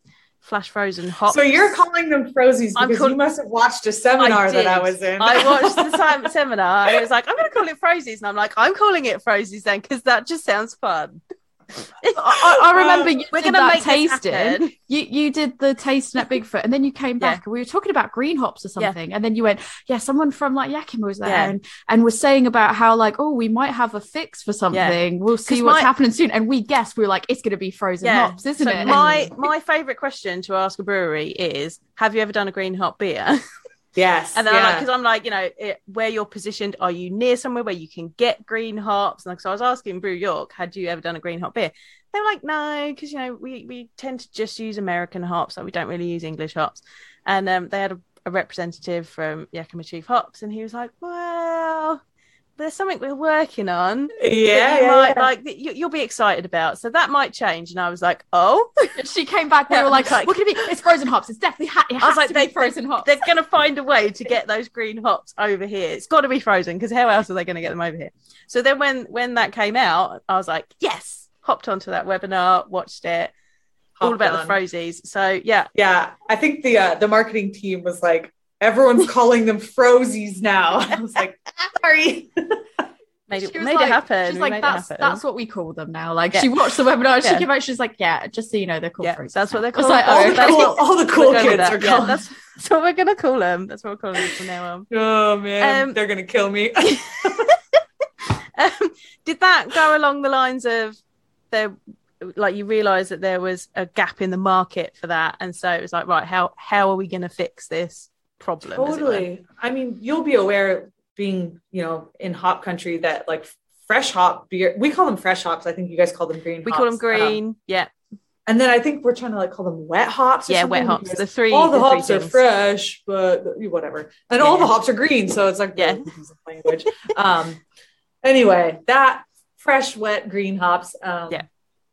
flash frozen hot. So you're calling them frozies because call- you must have watched a seminar I that I was in. I watched the *laughs* seminar and it was like, I'm going to call it frozies. And I'm like, I'm calling it frozies then because that just sounds fun. I, I, remember um, you We're did gonna that tasting. You you did the tasting at Bigfoot, and then you came back yeah. and we were talking about green hops or something, yeah. and then you went, yeah, someone from like Yakima was there yeah. and and was saying about how like, oh, we might have a fix for something. We'll see what's my... happening soon, and we guessed we were like, it's going to be frozen hops, isn't so it? My *laughs* my favorite question to ask a brewery is, have you ever done a green hop beer? *laughs* Yes. And then yeah. I'm like, because I'm like, you know, it, where you're positioned, are you near somewhere where you can get green hops? And like, so I was asking Brew York, had you ever done a green hop beer? They were like, no, because you know, we we tend to just use American hops, so we don't really use English hops. And um, they had a, a representative from Yakima Chief Hops, and he was like, well, there's something we're working on. Yeah, you yeah, might, yeah. like you, will be excited about. So that might change. And I was like, oh. she came back. We were like, like, what can it be? It's frozen hops. It's definitely ha- it I was like, they, frozen hops. They're going to find a way to get those green hops over here. It's got to be frozen because how else are they going to get them over here? So then when when that came out, I was like, yes. Hopped onto that webinar, watched it. all about on. the frozies. So yeah, yeah. I think the uh, the marketing team was like, everyone's calling them frozies now. I was like, *laughs* sorry. Made it, made like, it happen. She's like, that's that's what we call them now. Like yeah. she watched the webinar, yeah. she came out, she's like, yeah, just so you know, they're called yeah, frozies. That's what they're called. Like, all, the cool, all the cool kids are called. That's, that's, what we're gonna call them. That's what we're calling them from now on. *laughs* Oh man, um, they're gonna kill me. *laughs* um, did that go along the lines of there like you realized that there was a gap in the market for that and so it was like right how how are we going to fix this problem. Totally. I mean, you'll be aware being, you know, in hop country that like fresh hop beer, we call them fresh hops. I think you guys call them green. We hops. call them green. Um, yeah. And then I think we're trying to like call them wet hops. yeah, wet hops. The three. All the, the hops are fresh, but whatever. And yeah. all the hops are green, so it's like yeah. *laughs* language. um. Anyway, that fresh, wet green hops. Um, yeah.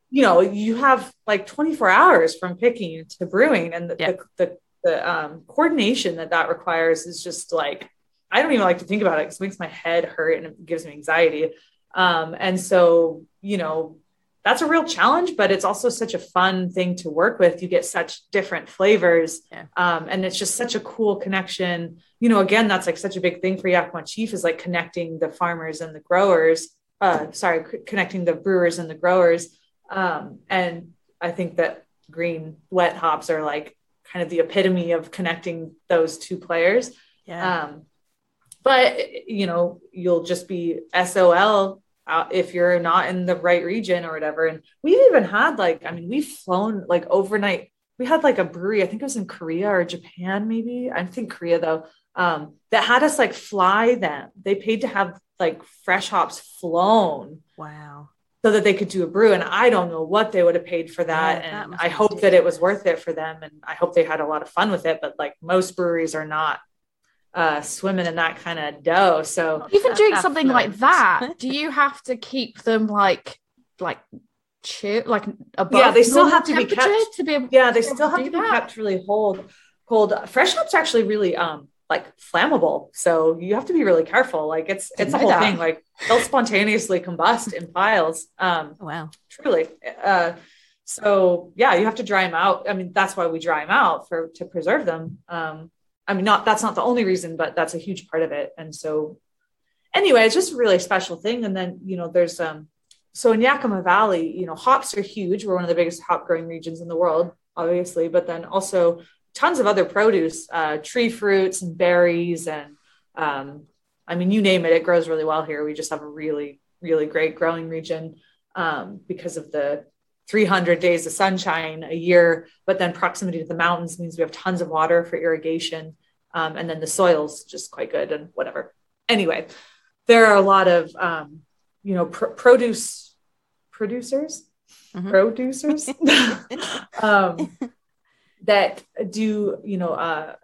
You know, you have like 24 hours from picking to brewing, and the, yeah. the, the the um, coordination that that requires is just like I don't even like to think about it because it makes my head hurt and it gives me anxiety. Um, and so, you know, that's a real challenge, but it's also such a fun thing to work with. You get such different flavors, yeah. um, and it's just such a cool connection. You know, again, that's like such a big thing for Yakima Chief is like connecting the farmers and the growers. Uh, sorry, c- connecting the brewers and the growers Um, and I think that green wet hops are like kind of the epitome of connecting those two players. Yeah. Um, but you know, you'll just be SOL uh, if you're not in the right region or whatever. And we've even had like, I mean, we've flown like overnight. We had like a brewery, I think it was in Korea or Japan, maybe. I think Korea though, um, that had us like fly them. They paid to have like fresh hops flown wow. So that they could do a brew. And I don't know what they would have paid for that. Yeah, and must I be hope that it was worth it for them. And I hope they had a lot of fun with it. But like most breweries are not uh, swimming in that kind of dough. So Even doing That's something like that, *laughs* do you have to keep them like like chill like above? Yeah, they still have to be kept- to be able. yeah, they still have to be that? kept really cold. Cold. Fresh hops actually really um like flammable. So you have to be really careful. Like it's it's a whole that. thing. Like they'll spontaneously combust in piles. Um Oh, wow. truly. Uh, so yeah, you have to dry them out. I mean, that's why we dry them out for to preserve them. Um, I mean, not that's not the only reason, but that's a huge part of it. And so, anyway, it's just a really special thing. And then you know, there's um, so in Yakima Valley, you know, hops are huge. We're one of the biggest hop growing regions in the world, obviously, but then also tons of other produce, uh, tree fruits and berries, and um, I mean, you name it, it grows really well here. We just have a really, really great growing region um, because of the 300 days of sunshine a year, but then proximity to the mountains means we have tons of water for irrigation. Um, and then the soil's just quite good and whatever. Anyway, there are a lot of, um, you know, pr- produce producers, Mhm. producers *laughs* *laughs* um, that do, you know, uh,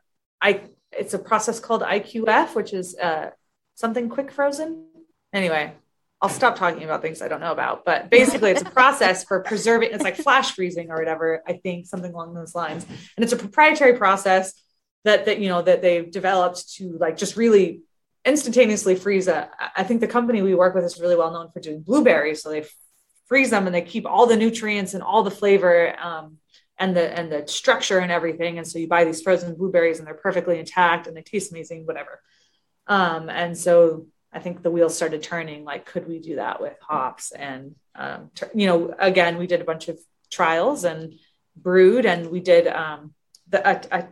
I, it's a process called IQF, which is uh, something quick frozen. Anyway, I'll stop talking about things I don't know about, but basically it's a process for preserving, it's like flash freezing or whatever, I think something along those lines. And it's a proprietary process that, that, you know, that they've developed to like just really instantaneously freeze a, I think the company we work with is really well known for doing blueberries. So they freeze them and they keep all the nutrients and all the flavor, um, and the, and the structure and everything. And so you buy these frozen blueberries and they're perfectly intact and they taste amazing, whatever. Um, and so I think the wheels started turning. Like, could we do that with hops? And um, t- you know, again, we did a bunch of trials and brewed, and we did um, the a, a,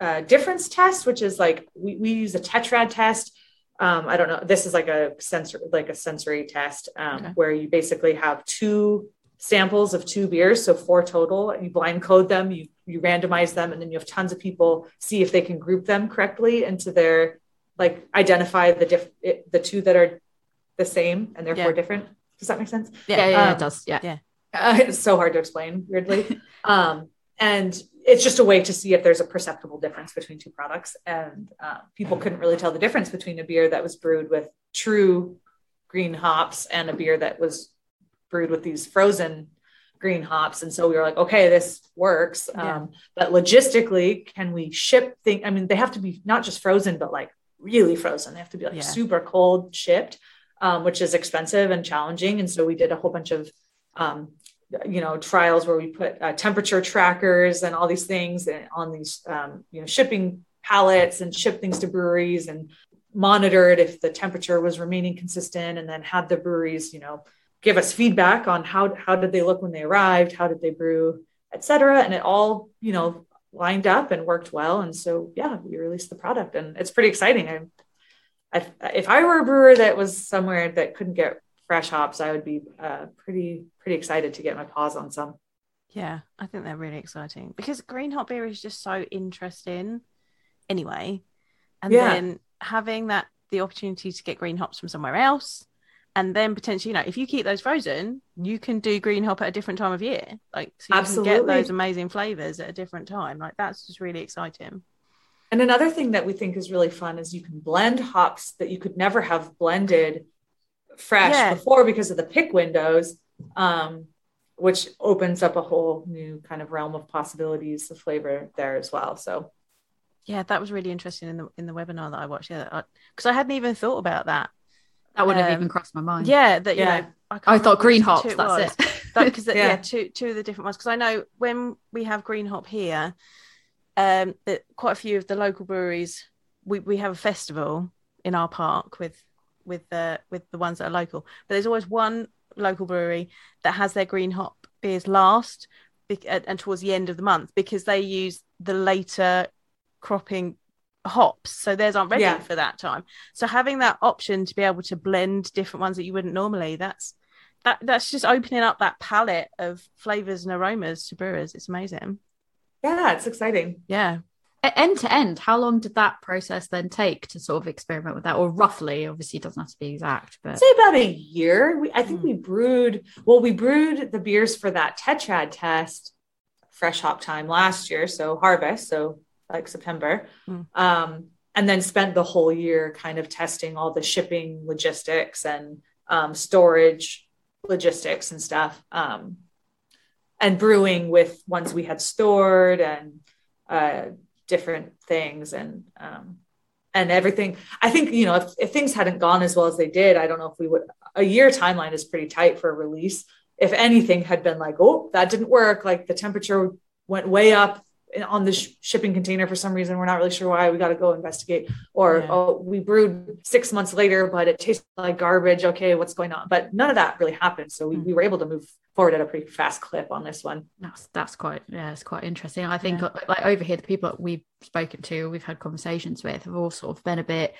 a difference test, which is like we, we use a tetrad test. Um, I don't know. This is like a sensor, like a sensory test, um, Okay. where you basically have two samples of two beers, so four total. You blind code them, you you randomize them, and then you have tons of people see if they can group them correctly into their like identify the diff it, the two that are the same and therefore Yeah. different. Does that make sense? Yeah, yeah, yeah, Um, it does. Yeah. Uh, *laughs* it's so hard to explain, weirdly. *laughs* um, and it's just a way to see if there's a perceptible difference between two products. And uh, people couldn't really tell the difference between a beer that was brewed with true green hops and a beer that was brewed with these frozen green hops. And so we were like, okay, this works. Yeah. Um, but logistically, can we ship things? I mean, they have to be not just frozen, but like really frozen. They have to be like Yeah. super cold shipped, um, which is expensive and challenging. And so we did a whole bunch of, um, you know, trials where we put uh, temperature trackers and all these things on these, um, you know, shipping pallets and ship things to breweries and monitored if the temperature was remaining consistent and then had the breweries, you know, give us feedback on how, how did they look when they arrived? How did they brew, et cetera. And it all, you know, lined up and worked well. And so, yeah, we released the product and it's pretty exciting. I, I, if I were a brewer that was somewhere that couldn't get fresh hops, I would be uh, pretty, pretty excited to get my paws on some. Yeah, I think they're really exciting because green hop beer is just so interesting anyway. And Yeah. then having that the opportunity to get green hops from somewhere else and then potentially, you know, if you keep those frozen, you can do green hop at a different time of year. Like so you can get those amazing flavors at a different time. Like that's just really exciting. And another thing that we think is really fun is you can blend hops that you could never have blended fresh Yeah. before because of the pick windows, um, which opens up a whole new kind of realm of possibilities of flavor there as well. So Yeah, that was really interesting in the in the webinar that I watched. Yeah, because I, hadn't even thought about that. That wouldn't have Um, even crossed my mind. Yeah, that you Yeah. know, I, I thought green which hops. it That's was. it. *laughs* because *laughs* yeah. Yeah. two two of the different ones because I know when we have green hop here, um, that quite a few of the local breweries we, we have a festival in our park with with the with the ones that are local, but there's always one local brewery that has their green hop beers last be- and and towards the end of the month because they use the later cropping hops so theirs aren't ready Yeah. for that time so having that option to be able to blend different ones that you wouldn't normally that's that that's just opening up that palette of flavors and aromas to brewers it's amazing Yeah, it's exciting. yeah End to end, how long did that process then take to sort of experiment with that? Or roughly, obviously, it doesn't have to be exact, I'd but say about a year. We, I think Hmm. we brewed, well, we brewed the beers for that Tetrad test, fresh hop time last year. So harvest, so like September. Hmm. Um, and then spent the whole year kind of testing all the shipping logistics and um, storage logistics and stuff. Um, and brewing with ones we had stored and uh, different things and um, and everything. I think you know if, if things hadn't gone as well as they did, I don't know if we would. A year timeline is pretty tight for a release. If anything had been like, oh, that didn't work, like the temperature went way up on the sh- shipping container for some reason, we're not really sure why. We got to go investigate. Or Yeah. oh, we brewed six months later, but it tasted like garbage. Okay, what's going on? But none of that really happened. So we, Mm. we were able to move forward at a pretty fast clip on this one. that's that's quite yeah, it's quite interesting. I think Yeah. uh, like over here, the people that we've spoken to, we've had conversations with, have all sort of been a bit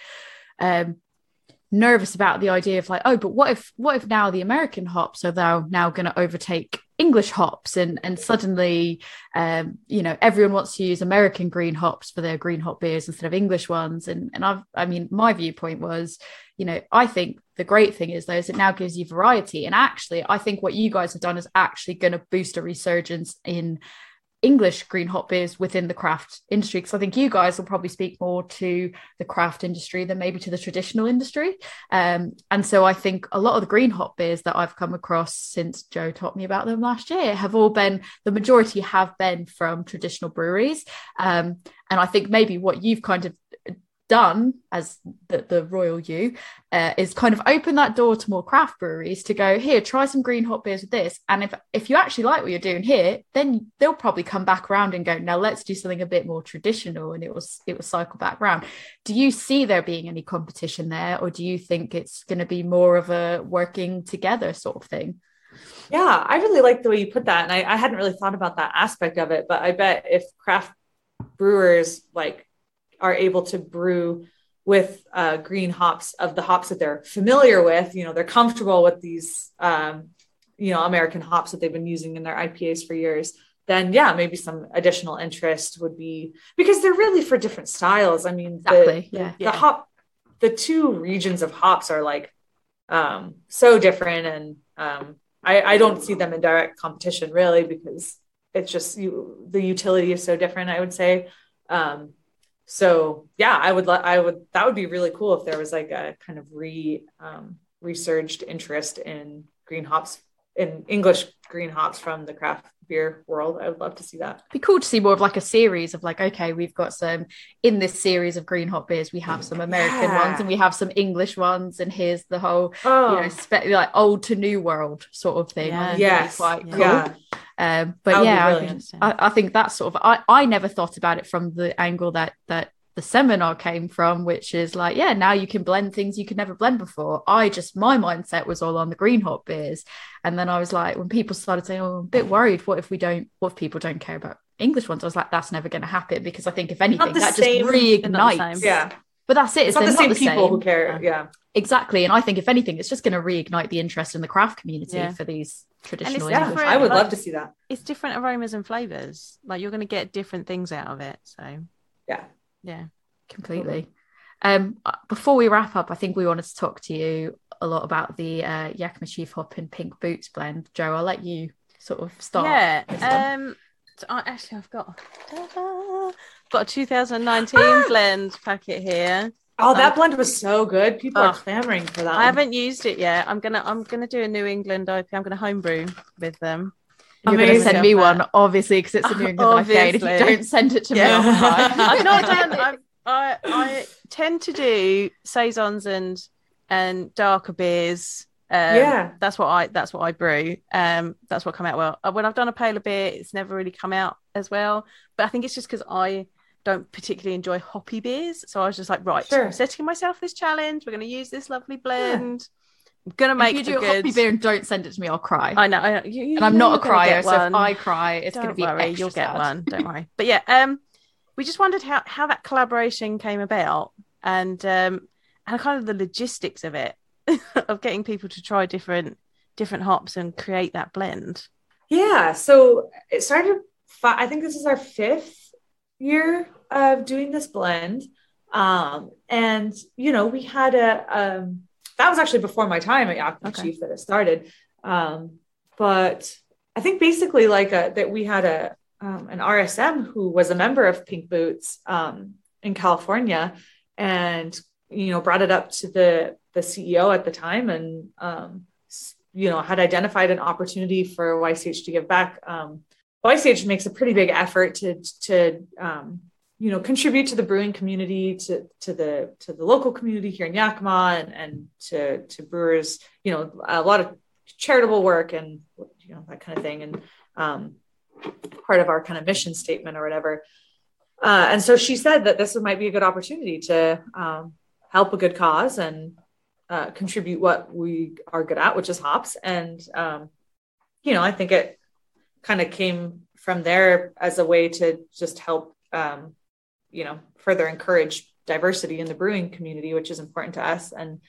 um nervous about the idea of like, oh, but what if what if now the American hops are now now going to overtake English hops and and suddenly um you know everyone wants to use American green hops for their green hop beers instead of English ones. And and I've I mean my viewpoint was you know I think the great thing is though is it now gives you variety. And actually I think what you guys have done is actually going to boost a resurgence in English green hop beers within the craft industry because I think you guys will probably speak more to the craft industry than maybe to the traditional industry. Um, and so I think a lot of the green hop beers that I've come across since Joe taught me about them last year have all been the majority have been from traditional breweries. Um, and I think maybe what you've kind of done as the, the royal you uh, is kind of open that door to more craft breweries to go here try some green hop beers with this and if if you actually like what you're doing here then they'll probably come back around and go now let's do something a bit more traditional and it was it will cycle back around do you see there being any competition there or do you think it's going to be more of a working together sort of thing Yeah, I really like the way you put that. And I, I hadn't really thought about that aspect of it, but I bet if craft brewers like are able to brew with uh, green hops of the hops that they're familiar with, you know, they're comfortable with these, um, you know, American hops that they've been using in their IPAs for years, then yeah, maybe some additional interest would be because they're really for different styles. I mean, the- Exactly, the, yeah. the Yeah. hop, the two regions of hops are like um, so different and um, I, I don't see them in direct competition really because it's just you the utility is so different i would say um so yeah i would i would that would be really cool if there was like a kind of re um resurged interest in green hops in english green hops from the craft beer world. I would love to see that. Be cool to see more of like a series of like okay we've got some in this series of green hop beers we have some american Yeah. ones and we have some english ones and here's the whole oh you know spe- like old to new world sort of thing. I think that'd be yes quite Yeah. cool. yeah um but be yeah I, think. I, I think that's sort of I, I never thought about it from the angle that that the seminar came from which is like yeah now you can blend things you could never blend before. I just my mindset was all on the green hop beers. And then i was like when people started saying oh i'm a bit worried. What if we don't what if people don't care about english ones? I was like that's never going to happen because i think if anything that just same- they're not the reignites yeah but that's it it's not the they're same people who care yeah. exactly and i think if anything it's just going to reignite the interest in the craft community Yeah. for these traditional yeah i would like- love to see that. it's different aromas and flavors. Like you're going to get different things out of it so. Yeah. Yeah. Completely. Um before we wrap up i think we wanted to talk to you a lot about the uh yakima chief hop and pink boots blend. Joe i'll let you sort of start yeah um I, actually i've got got a 2019 *gasps* blend packet here oh that Um, blend was so good people oh. are clamoring for that i haven't used it yet i'm gonna i'm gonna do a new england IPA. i'm gonna homebrew with them you're going to send me one obviously because it's a new england IPA if you don't send it to me Yeah. I'll. I've not done. I I tend to do saisons and and darker beers. Um, Yeah. that's what I that's what I brew. Um, that's what come out well. Uh, When I've done a paler beer, it's never really come out as well. But I think it's just because I don't particularly enjoy hoppy beers. So I was just like, right, Sure. I'm setting myself this challenge. We're going to use this lovely blend. I'm gonna make if you do a a hoppy beer and don't send it to me, I'll cry. I know, I know. You, you and I'm not a you're crier, so if. I cry, it's going to Don't be worry, extra you'll get sad. one. *laughs* Don't worry. But yeah, um, we just wondered how how that collaboration came about and um and kind of the logistics of it *laughs* of getting people to try different different hops and create that blend. Yeah. So it started, I think this is our fifth year of doing this blend. Um, and, you know, we had a, um, that was actually before my time at Yakima Okay. Chief that it started. Um, but I think basically like a, that we had a, um, an RSM who was a member of Pink Boots um, in California and, you know, brought it up to the, the CEO at the time and, um, you know, had identified an opportunity for YCH to give back. Um, YCH makes a pretty big effort to, to, um, you know, contribute to the brewing community, to, to the, to the local community here in Yakima and, and to, to brewers, you know, a lot of charitable work and, you know, that kind of thing. And, um, part of our kind of mission statement or whatever. Uh, and so she said that this might be a good opportunity to um, help a good cause and uh, contribute what we are good at, which is hops. And, um, you know, I think it kind of came from there as a way to just help, um, you know, further encourage diversity in the brewing community, which is important to us. And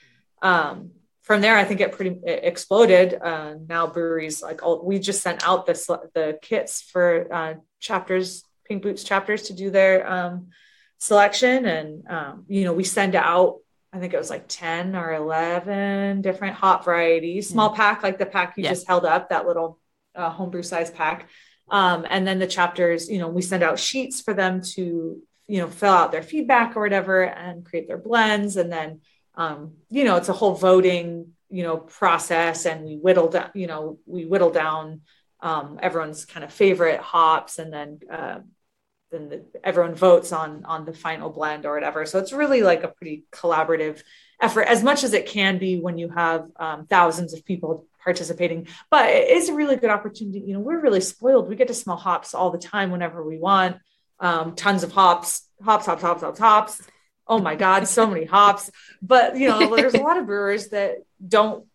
um, from there, I think it pretty it exploded. Uh, now breweries like all, we just sent out the the kits for uh, chapters, Pink Boots chapters to do their um, selection, and um, you know we send out. I think it was like ten or eleven different hop varieties, small pack like the pack you Yeah. just held up, that little uh, homebrew size pack. Um, and then the chapters, you know, we send out sheets for them to, you know, fill out their feedback or whatever and create their blends. And then, um, you know, it's a whole voting, you know, process and we whittle down, you know, we whittle down um, everyone's kind of favorite hops and then, uh, then the, everyone votes on on the final blend or whatever. So it's really like a pretty collaborative effort, as much as it can be when you have um, thousands of people participating. But it is a really good opportunity. You know, we're really spoiled. We get to smell hops all the time whenever we want. Um, tons of hops, hops, hops, hops, hops, hops. Oh my God, so many hops. But you know, there's a lot of brewers that don't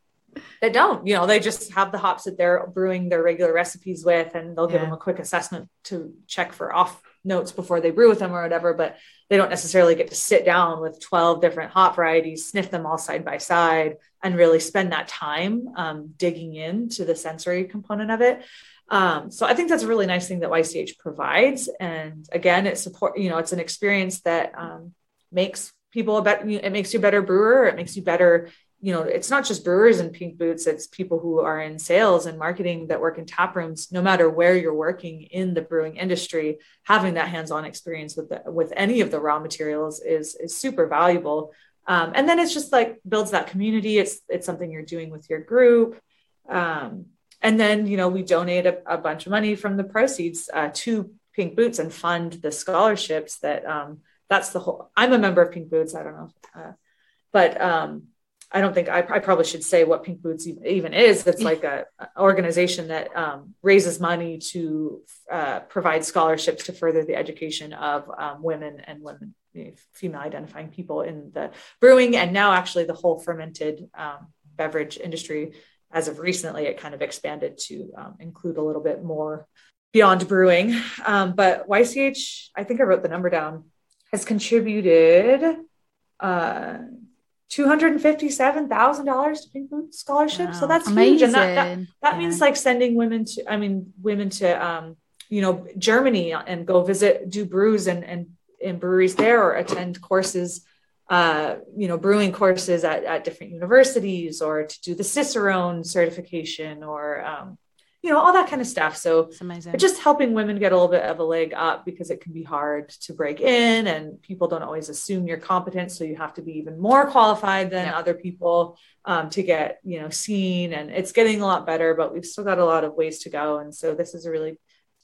that don't. You know, they just have the hops that they're brewing their regular recipes with, and they'll give Yeah. them a quick assessment to check for off notes before they brew with them or whatever. But they don't necessarily get to sit down with 12 different hop varieties, sniff them all side by side, and really spend that time um, digging into the sensory component of it. Um, so I think that's a really nice thing that YCH provides. And again, it support, you know, it's an experience that um, makes people a better, it makes you a better brewer. It makes you better, you know, it's not just brewers in pink boots. It's people who are in sales and marketing that work in tap rooms, no matter where you're working in the brewing industry, having that hands-on experience with the, with any of the raw materials is, is super valuable. Um, and then it's just like builds that community. It's, it's something you're doing with your group. Um, and then, you know, we donate a, a bunch of money from the proceeds uh, to Pink Boots and fund the scholarships that um, that's the whole. I'm a member of Pink Boots. I don't know, uh, but um, I don't think I, I probably should say what Pink Boots even, is. It's like a, organization that um, raises money to uh, provide scholarships to further the education of um, women and women, female identifying people in the brewing and now actually the whole fermented um, beverage industry as of recently, it kind of expanded to um, include a little bit more beyond brewing. Um, but YCH, I think I wrote the number down, has contributed uh, $257,000 to Pink Boot Scholarship. So that's Amazing. huge. And that, that, that Yeah. means like sending women to, I mean, women to, um, you know, Germany and go visit, do brews and, and in breweries there or attend courses uh, you know, brewing courses at, at different universities or to do the Cicerone certification or, um, you know, all that kind of stuff. So It's amazing. just helping women get a little bit of a leg up because it can be hard to break in and people don't always assume you're competent. So you have to be even more qualified than Yeah. other people um, to get, you know, seen. And it's getting a lot better, but we've still got a lot of ways to go. And so this is a really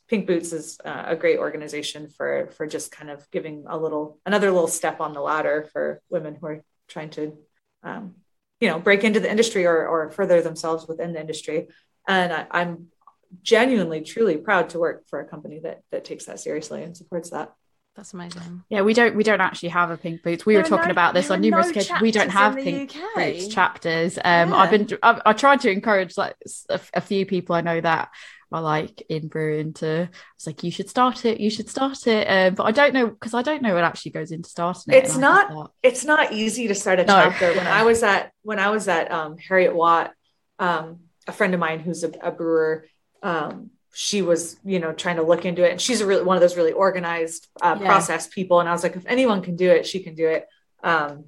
Pink Boots is uh, a great organization for for just kind of giving a little another little step on the ladder for women who are trying to um, you know break into the industry or or further themselves within the industry. And I, I'm genuinely truly proud to work for a company that that takes that seriously and supports that. That's amazing. Yeah, we don't we don't actually have a pink boots. We There were talking no- about this on numerous no occasions. We don't have pink UK. boots chapters. Um, I've been I, I tried to encourage like a few people I know that are like in brewing to. I was like, you should start it. You should start it. Um, but I don't know because I don't know what actually goes into starting it. It's not- just it's not easy to start a No. chapter. When I was at when I was at um, Heriot-Watt, um, a friend of mine who's a, a brewer, um, she was you know trying to look into it, and she's a really one of those really organized uh, Yeah. process people. And I was like, if anyone can do it, she can do it. Um,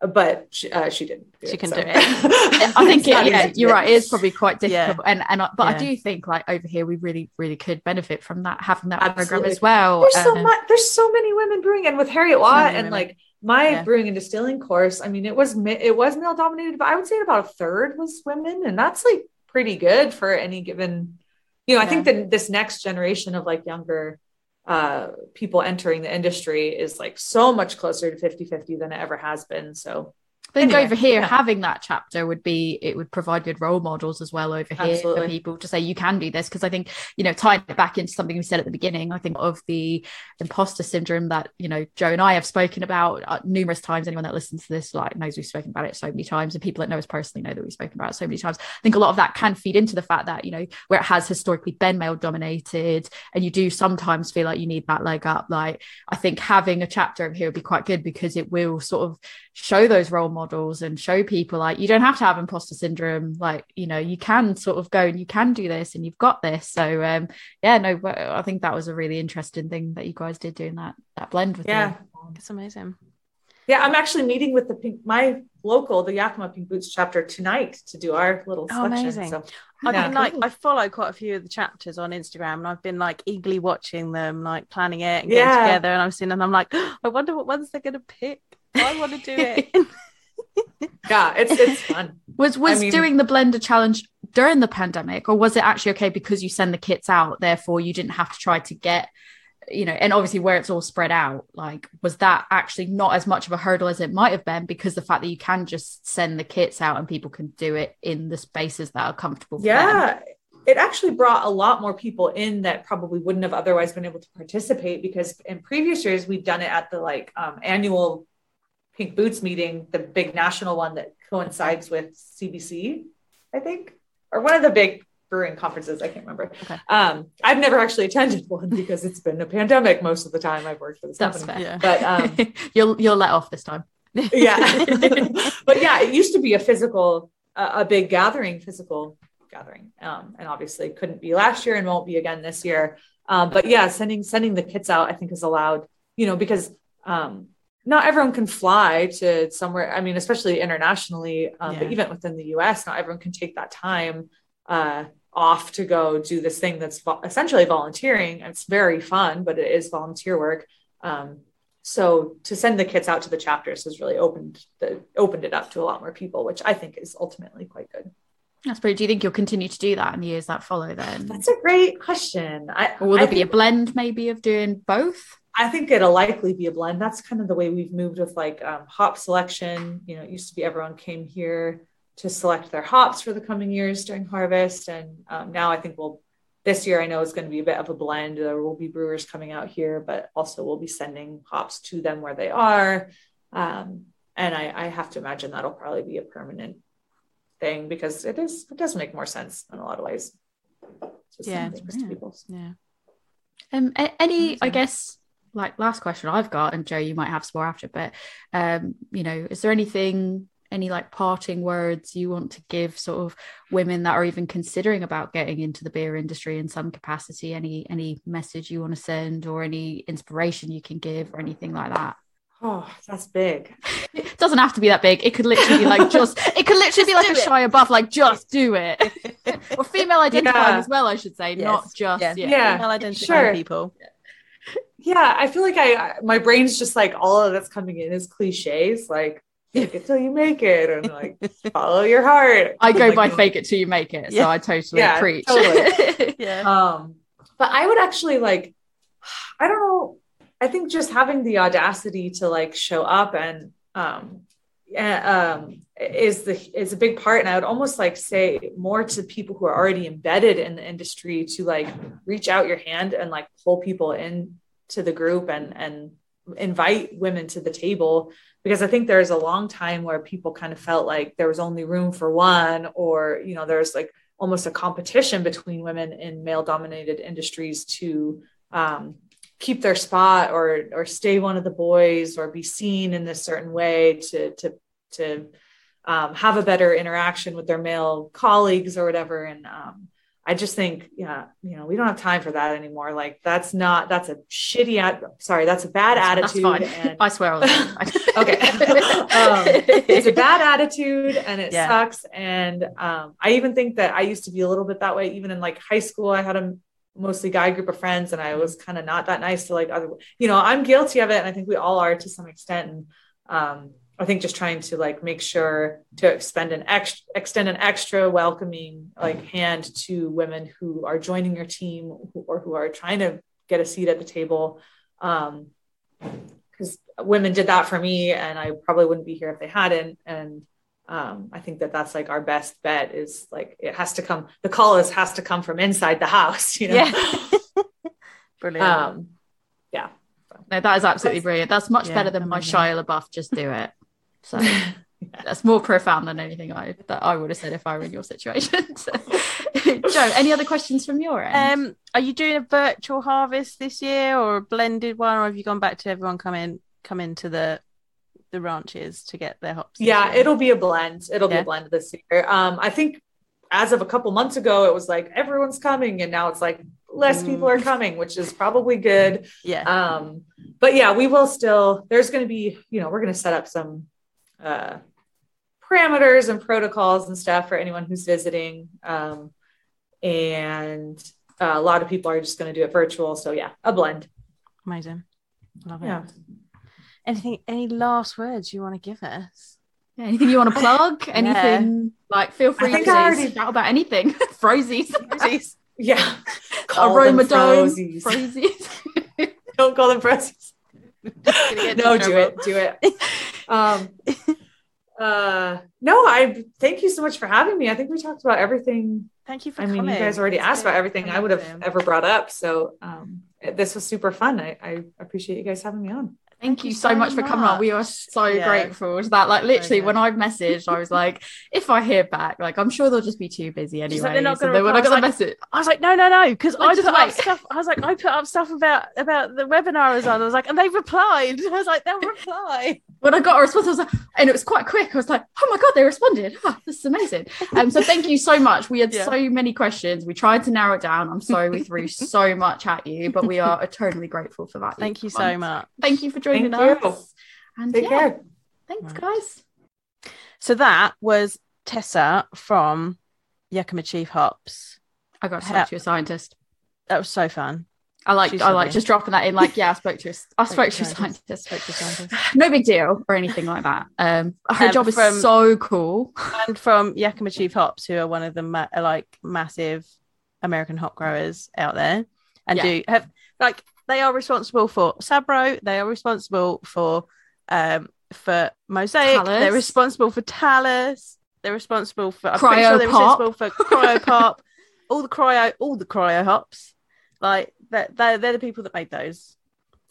but she, uh, she didn't. Do She it, can so. do it. *laughs* I think it, yeah, you're right. It is probably quite Yeah. difficult, and and I, but I do think like over here we really really could benefit from that having that program as well. There's so Um, much. There's so many women brewing, and with Heriot-Watt many and women. like my Yeah. brewing and distilling course. I mean, it was it was male dominated, but I would say about a third was women, and that's like pretty good for any given. You know, I think that this next generation of like younger uh people entering the industry is like so much closer to 50 50 than it ever has been. So I think Anyway, over here, yeah. having that chapter would be it would provide good role models as well over here Absolutely. for people to say you can do this because I think you know tying it back into something we said at the beginning, I think of the imposter syndrome that you know Joe and I have spoken about uh, numerous times. Anyone that listens to this like knows we've spoken about it so many times, and people that know us personally know that we've spoken about it so many times. I think a lot of that can feed into the fact that you know where it has historically been male dominated, and you do sometimes feel like you need that leg up. Like I think having a chapter over here would be quite good because it will sort of show those role models and show people like you don't have to have imposter syndrome like you know you can sort of go and you can do this and you've got this so um yeah no but i think that was a really interesting thing that you guys did doing that that blend with Yeah. them. It's amazing. yeah i'm actually meeting with the pink my local the yakima pink boots chapter tonight to do our little Oh, selection amazing. so I've Yeah. been like, Cool. I follow quite a few of the chapters on Instagram, and I've been like eagerly watching them, like planning it and getting Yeah. together. And I'm seeing, and I'm like, *gasps* I wonder what ones they're gonna pick. I want to do it. *laughs* *laughs* yeah it's it's *laughs* fun was was I mean- doing the blender challenge during the pandemic or was it actually okay because you send the kits out therefore you didn't have to try to get you know and obviously where it's all spread out like was that actually not as much of a hurdle as it might have been because the fact that you can just send the kits out and people can do it in the spaces that are comfortable for them? yeah it actually brought a lot more people in that probably wouldn't have otherwise been able to participate because in previous years we've done it at the like um, annual pink boots meeting the big national one that coincides with cbc i think or one of the big brewing conferences i can't remember. Okay. um, i've never actually attended one *laughs* because it's been a pandemic most of the time i've worked for this That's company. yeah. but um, *laughs* you'll you'll let off this time. *laughs* Yeah. But yeah it used to be a physical uh, a big gathering physical gathering. Um, and obviously couldn't be last year and won't be again this year. Um, but yeah sending sending the kits out i think is allowed you know because um, not everyone can fly to somewhere i mean especially internationally um, but even within the us not everyone can take that time uh, off to go do this thing that's vo- essentially volunteering. It's very fun but it is volunteer work. Um, so to send the kits out to the chapters has really opened the opened it up to a lot more people which i think is ultimately quite good. That's pretty do you think you'll continue to do that in the years that follow then? That's a great question. I or will I there be a blend maybe of doing both I think it'll likely be a blend. That's kind of the way we've moved with like um, hop selection. You know it used to be everyone came here to select their hops for the coming years during harvest. And um, now i think we'll this year i know it's going to be a bit of a blend. There will be brewers coming out here but also we'll be sending hops to them where they are. Um, and I, I have to imagine that'll probably be a permanent thing because it is it does make more sense in a lot of ways. Yeah, people. yeah. Um, any, I guess, like last question I've got, and Joe, you might have some more after, but um, you know, is there anything, any like parting words you want to give sort of women that are even considering about getting into the beer industry in some capacity? Any any message you want to send, or any inspiration you can give, or anything like that? Oh, that's big. It *laughs* doesn't have to be that big. It could literally be like *laughs* just. It could literally be like a it. Shia LaBeouf, like just do it. *laughs* or female identifying Yeah. as well, I should say, not just Yeah. yeah. Yeah, Female identifying sure. people. Yeah, I feel like I I- my brain's just like all of that's coming in is cliches, like fake it till you make it, and like *laughs* follow your heart. I go Like, by fake it till you make it. So I totally Yeah, preach. totally. *laughs* Yeah. Um, but I would actually like, I don't know. I think just having the audacity to like show up and um, and, um, is the is a big part. And I would almost like say more to people who are already embedded in the industry to like reach out your hand and like pull people in to the group and and invite women to the table because I think there's a long time where people kind of felt like there was only room for one, or you know, there's like almost a competition between women in male dominated industries to um, keep their spot or or stay one of the boys or be seen in this certain way to to to um, have a better interaction with their male colleagues or whatever and um, I just think, yeah, you know, we don't have time for that anymore. Like that's not that's a shitty ad- sorry, that's a bad that's, attitude. That's and- I swear all okay. *laughs* um, it's a bad attitude and it yeah. sucks. And um, I even think that I used to be a little bit that way. Even in like high school, I had a mostly guy group of friends and I was kind of not that nice to like other, you know, I'm guilty of it. And I think we all are to some extent. And um, I think just trying to like make sure to expend an extra extend an extra welcoming like hand to women who are joining your team or who are trying to get a seat at the table. Um, because women did that for me and I probably wouldn't be here if they hadn't. And um, I think that that's like our best bet is like it has to come. The call is has to come from inside the house. You know. Yeah. *laughs* Brilliant. Um, yeah. No, that is absolutely brilliant. That's much yeah, better than my Shia LaBeouf. Just do it. So *laughs* that's more profound than anything I that I would have said if I were in your situation. *laughs* so, Joe, any other questions from your end? Um, are you doing a virtual harvest this year or a blended one, or have you gone back to everyone come in come into the the ranches to get their hops? Yeah, it'll be a blend. It'll yeah. be a blend this year. Um, I think as of a couple months ago, it was like everyone's coming, and now it's like less people are mm. coming, which is probably good. Yeah. Um, but yeah, we will still. There's going to be, you know, we're going to set up some uh, parameters and protocols and stuff for anyone who's visiting. Um, and uh, a lot of people are just going to do it virtual. So yeah, a blend. Amazing. Love it. Yeah. Anything, any last words you want to give us? Anything you want to plug? *laughs* anything yeah. like feel free to already... shout about anything. *laughs* *laughs* Frozies. Frozies. yeah. Call Aroma Frozies. Frozies. Don't call them Frozies. no, do it. Do it. Um, uh, no, I thank you so much for having me. I think we talked about everything. Thank you for I coming. mean, you guys already asked about everything I would have ever brought up. So um, this was super fun. I, I appreciate you guys having me on. Thank, you, so much, for coming on. We are so yeah. grateful to that. Like literally, when I messaged, I was like, *laughs* if I hear back, like I'm sure they'll just be too busy anyway. Like, they're not so when I got the like, message, I was like, no, no, no, because I put like... up stuff. I was like, I put up stuff about about the webinar I was on. I was like, and they replied. *laughs* I was like, they'll reply. when I got a response, I was like, and it was quite quick. I was like, oh my god, they responded. Oh, this is amazing. Um, so thank you so much. We had *laughs* yeah. so many questions. We tried to narrow it down. I'm sorry we threw so much at you, but we are eternally grateful for that. Thank you so much. Thank you for joining thank us. You. And Take yeah, care. Thanks, right. guys. So that was Tessa from Yakima Chief Hops. I got to talk to a scientist. That was so fun. I like I like just dropping that in like yeah I spoke to a, I *laughs* spoke, to a scientist. Spoke to a scientist. *sighs* no big deal or anything like that. Um, her um, job is from, so cool. And from Yakima Chief Hops, who are one of the ma- like massive American hop growers out there, and yeah. do have like they are responsible for Sabro. They are responsible for um, for Mosaic. Talus. They're responsible for Talus. They're responsible for. I'm cryo pretty sure they're responsible for *laughs* cryo pop. all the cryo, all the cryo hops. Like that, they're, they're the people that made those.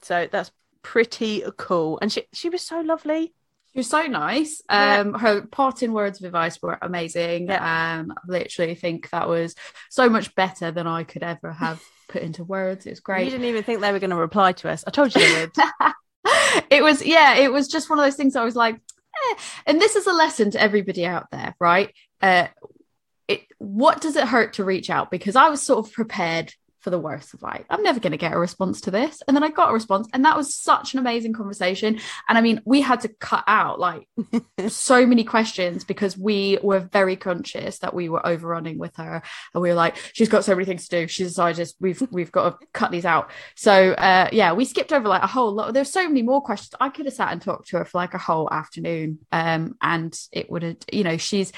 So that's pretty cool. And she she was so lovely. She was so nice. Um, yeah. her parting words of advice were amazing. Yeah. Um, I literally think that was so much better than I could ever have put into words. It was great. You didn't even think they were going to reply to us. I told you they would. *laughs* it was yeah it was just one of those things i was like eh. and this is a lesson to everybody out there right uh it what does it hurt to reach out because i was sort of prepared for the worst of like i'm never going to get a response to this. And then i got a response and that was such an amazing conversation. And i mean we had to cut out like *laughs* so many questions because we were very conscious that we were overrunning with her. And we were like she's got so many things to do. She's decided we've we've got to cut these out. So uh yeah we skipped over like a whole lot. There's so many more questions. I could have sat and talked to her for like a whole afternoon um and it would have you know she's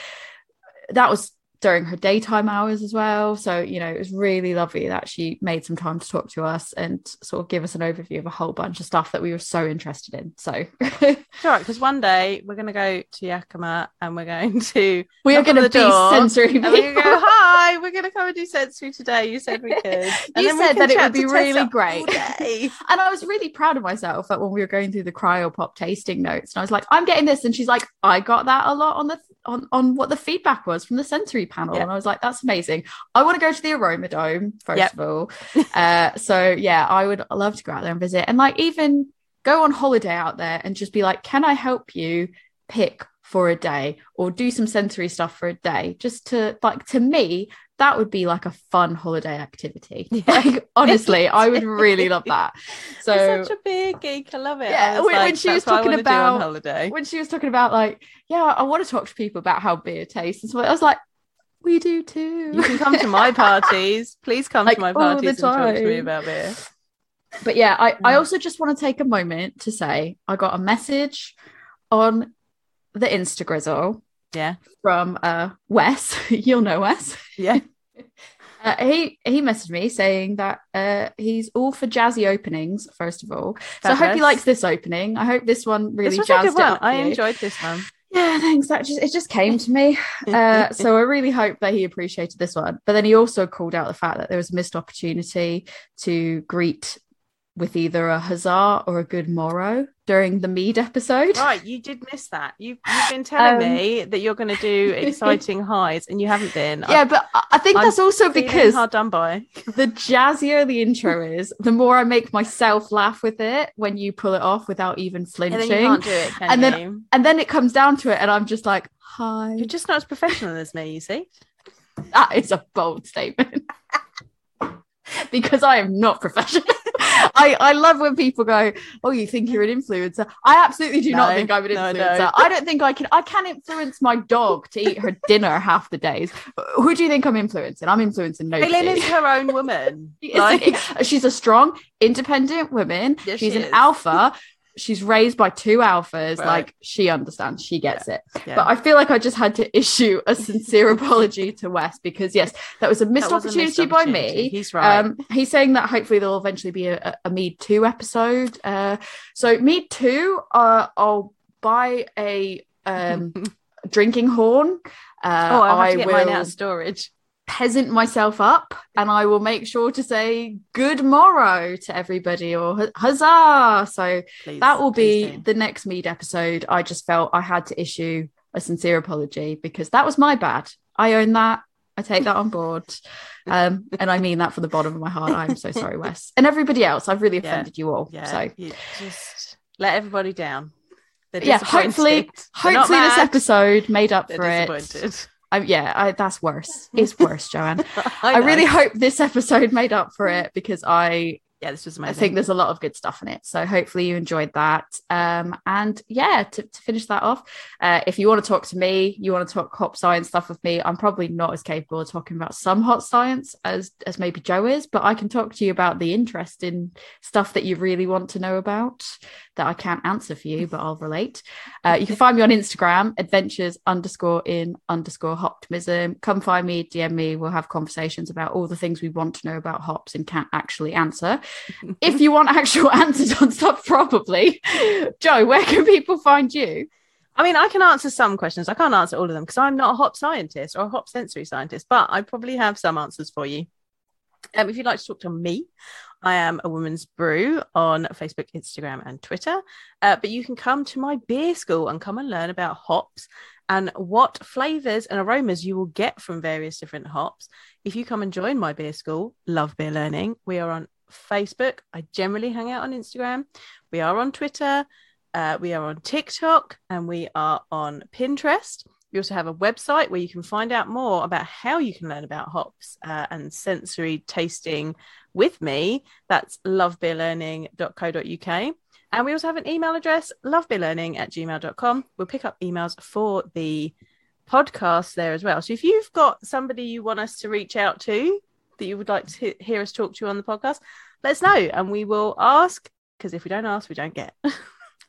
that was during her daytime hours as well. So, you know, it was really lovely that she made some time to talk to us and sort of give us an overview of a whole bunch of stuff that we were so interested in. So, *laughs* right, because one day we're going to go to Yakima and we're going *laughs* to. We are going to be door sensory And we're going to go, hi, we're going to come and do sensory today. You said we could. *laughs* And You said that it would be really great. And I was really proud of myself that when we were going through the cryo pop tasting notes, and I was like, I'm getting this. And she's like, I got that a lot on the on, on what the feedback was from the sensory panel. Yeah. And I was like, that's amazing. I want to go to the Aroma Dome, first Yep. of all. *laughs* Uh, so yeah, I would love to go out there and visit. And like even go on holiday out there and just be like, can I help you pick for a day or do some sensory stuff for a day? Just to like to me, that would be like a fun holiday activity. *laughs* Yeah. Like honestly, I would really love that. *laughs* So You're such a big geek. I love it. Yeah, I was when- when she was "That's what I talking wanna do on about- holiday. when she was talking about like, yeah, I want to talk to people about how beer tastes and so I was like, we do too. You can come to my *laughs* parties. Please come Like, to my parties and talk to me about beer. but yeah, I, I also just want to take a moment to say I got a message on the Instagrizzle Yeah. from uh Wes. You'll know Wes. Yeah. *laughs* Uh, he he messaged me saying that uh, he's all for jazzy openings. First of all, so I hope he likes this opening. I hope this one really this jazzed one. I enjoyed this one. Yeah, thanks. That just it just came to me. *laughs* Uh, so I really hope that he appreciated this one. But then he also called out the fact that there was a missed opportunity to greet with either a huzzah or a good morrow during the Mead episode. Right, you did miss that. You, you've been telling Um, me that you're going to do *laughs* exciting highs, and you haven't been. Yeah, but I I think I'm that's also because hard done by. the jazzier the intro is, the more I make myself laugh with it when you pull it off without even And flinching. then you can't do it, can And then- you? and then it comes down to it, and I'm just like, hi. You're just not as professional as me. You see. That is a bold statement. *laughs* *laughs* because I am not professional. *laughs* I, I love when people go, Oh, you think you're an influencer? I absolutely do not think I'm an no, influencer. don't. I don't think I can I can influence my dog to eat her dinner half the days. Who do you think I'm influencing? I'm influencing nobody. Kaylin is her own woman. *laughs* She Like, she's a strong, independent woman. Yes, she's she an alpha. She's raised by two alphas. Right. Like she understands, she gets it. yeah. But I feel like I just had to *laughs* issue a sincere *laughs* apology to Wes because yes, that was a missed was a opportunity missed by opportunity. me. He's right. Um, he's saying that hopefully there'll eventually be a, a Mead two episode. Uh, so Mead two, uh, I'll buy a um *laughs* drinking horn. Uh, oh, I'll have I to get mine out of storage. Peasant myself up and I will make sure to say good morrow to everybody or hu- huzzah. So Please, that will be do. the next Mead episode. I just felt I had to issue a sincere apology because that was my bad. I own that. I take that on board. *laughs* Um, and I mean that from the bottom of my heart. I'm so sorry, Wes. And everybody else. I've really Yeah. offended you all. Yeah, So you just let everybody down. Yeah, hopefully, hopefully this episode made up They're for it. I, yeah, I, that's worse. *laughs* It's worse, Joanne. I, I really hope this episode made up for *laughs* it because I Yeah, this was I think there's a lot of good stuff in it. So hopefully you enjoyed that. Um, and yeah, to, to finish that off, uh, if you want to talk to me, you want to talk hop science stuff with me, I'm probably not as capable of talking about some hot science as as maybe Joe is, but I can talk to you about the interesting stuff that you really want to know about that I can't answer for you, but I'll relate. Uh, you can find me on Instagram, adventures underscore in underscore hoptimism. Come find me, DM me. We'll have conversations about all the things we want to know about hops and can't actually answer if you want actual *laughs* answers on stuff, probably. Joe, where can people find you? I mean, I can answer some questions. I can't answer all of them because I'm not a hop scientist or a hop sensory scientist, but I probably have some answers for you. Um, if you'd like to talk to me, I am a woman's brew on Facebook, Instagram, and Twitter. Uh, but you can come to my beer school and come and learn about hops and what flavors and aromas you will get from various different hops. If you come and join my beer school, Love Beer Learning, we are on Facebook. I generally hang out on Instagram. We are on Twitter. Uh, we are on TikTok and we are on Pinterest. We also have a website where you can find out more about how you can learn about hops uh, and sensory tasting with me. That's lovebeerlearning.co.uk. And we also have an email address, lovebeerlearning at gmail.com. We'll pick up emails for the podcast there as well. So if you've got somebody you want us to reach out to that you would like to hear us talk to you on the podcast, let us know and we will ask because if we don't ask, we don't get. *laughs*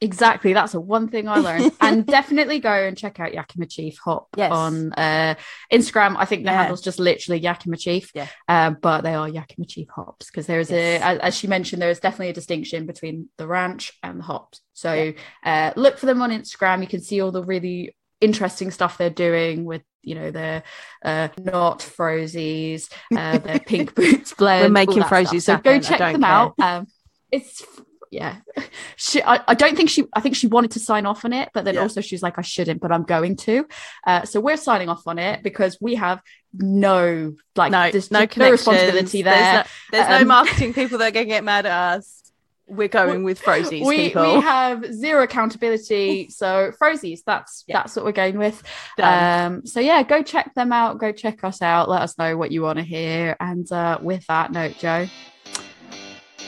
Exactly. That's the one thing I learned. *laughs* and definitely go and check out Yakima Chief Hop Yes. on uh, Instagram. I think the Yeah. handle's just literally Yakima Chief. Yeah. Uh, but they are Yakima Chief hops because there is Yes. a, as, as she mentioned, there is definitely a distinction between the ranch and the hops. So uh, look for them on Instagram. You can see all the really interesting stuff they're doing with you know their uh not frozies uh their *laughs* pink boots blend We're making frozies so go check them out. um it's yeah. *laughs* She I, I don't think she i think she wanted to sign off on it but then Yeah. also she's like i shouldn't but i'm going to. Uh so we're signing off on it because we have no like no, there's no no responsibility there. There's no, there's no Um, marketing people that are going to get mad at us. We're going with Frozies we, people. we have zero accountability so frozies that's Yeah. that's what we're going with Done. um so yeah go check them out go check us out let us know what you want to hear and uh with that note joe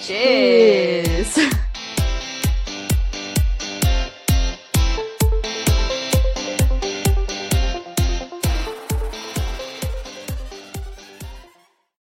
Cheers. cheers *laughs*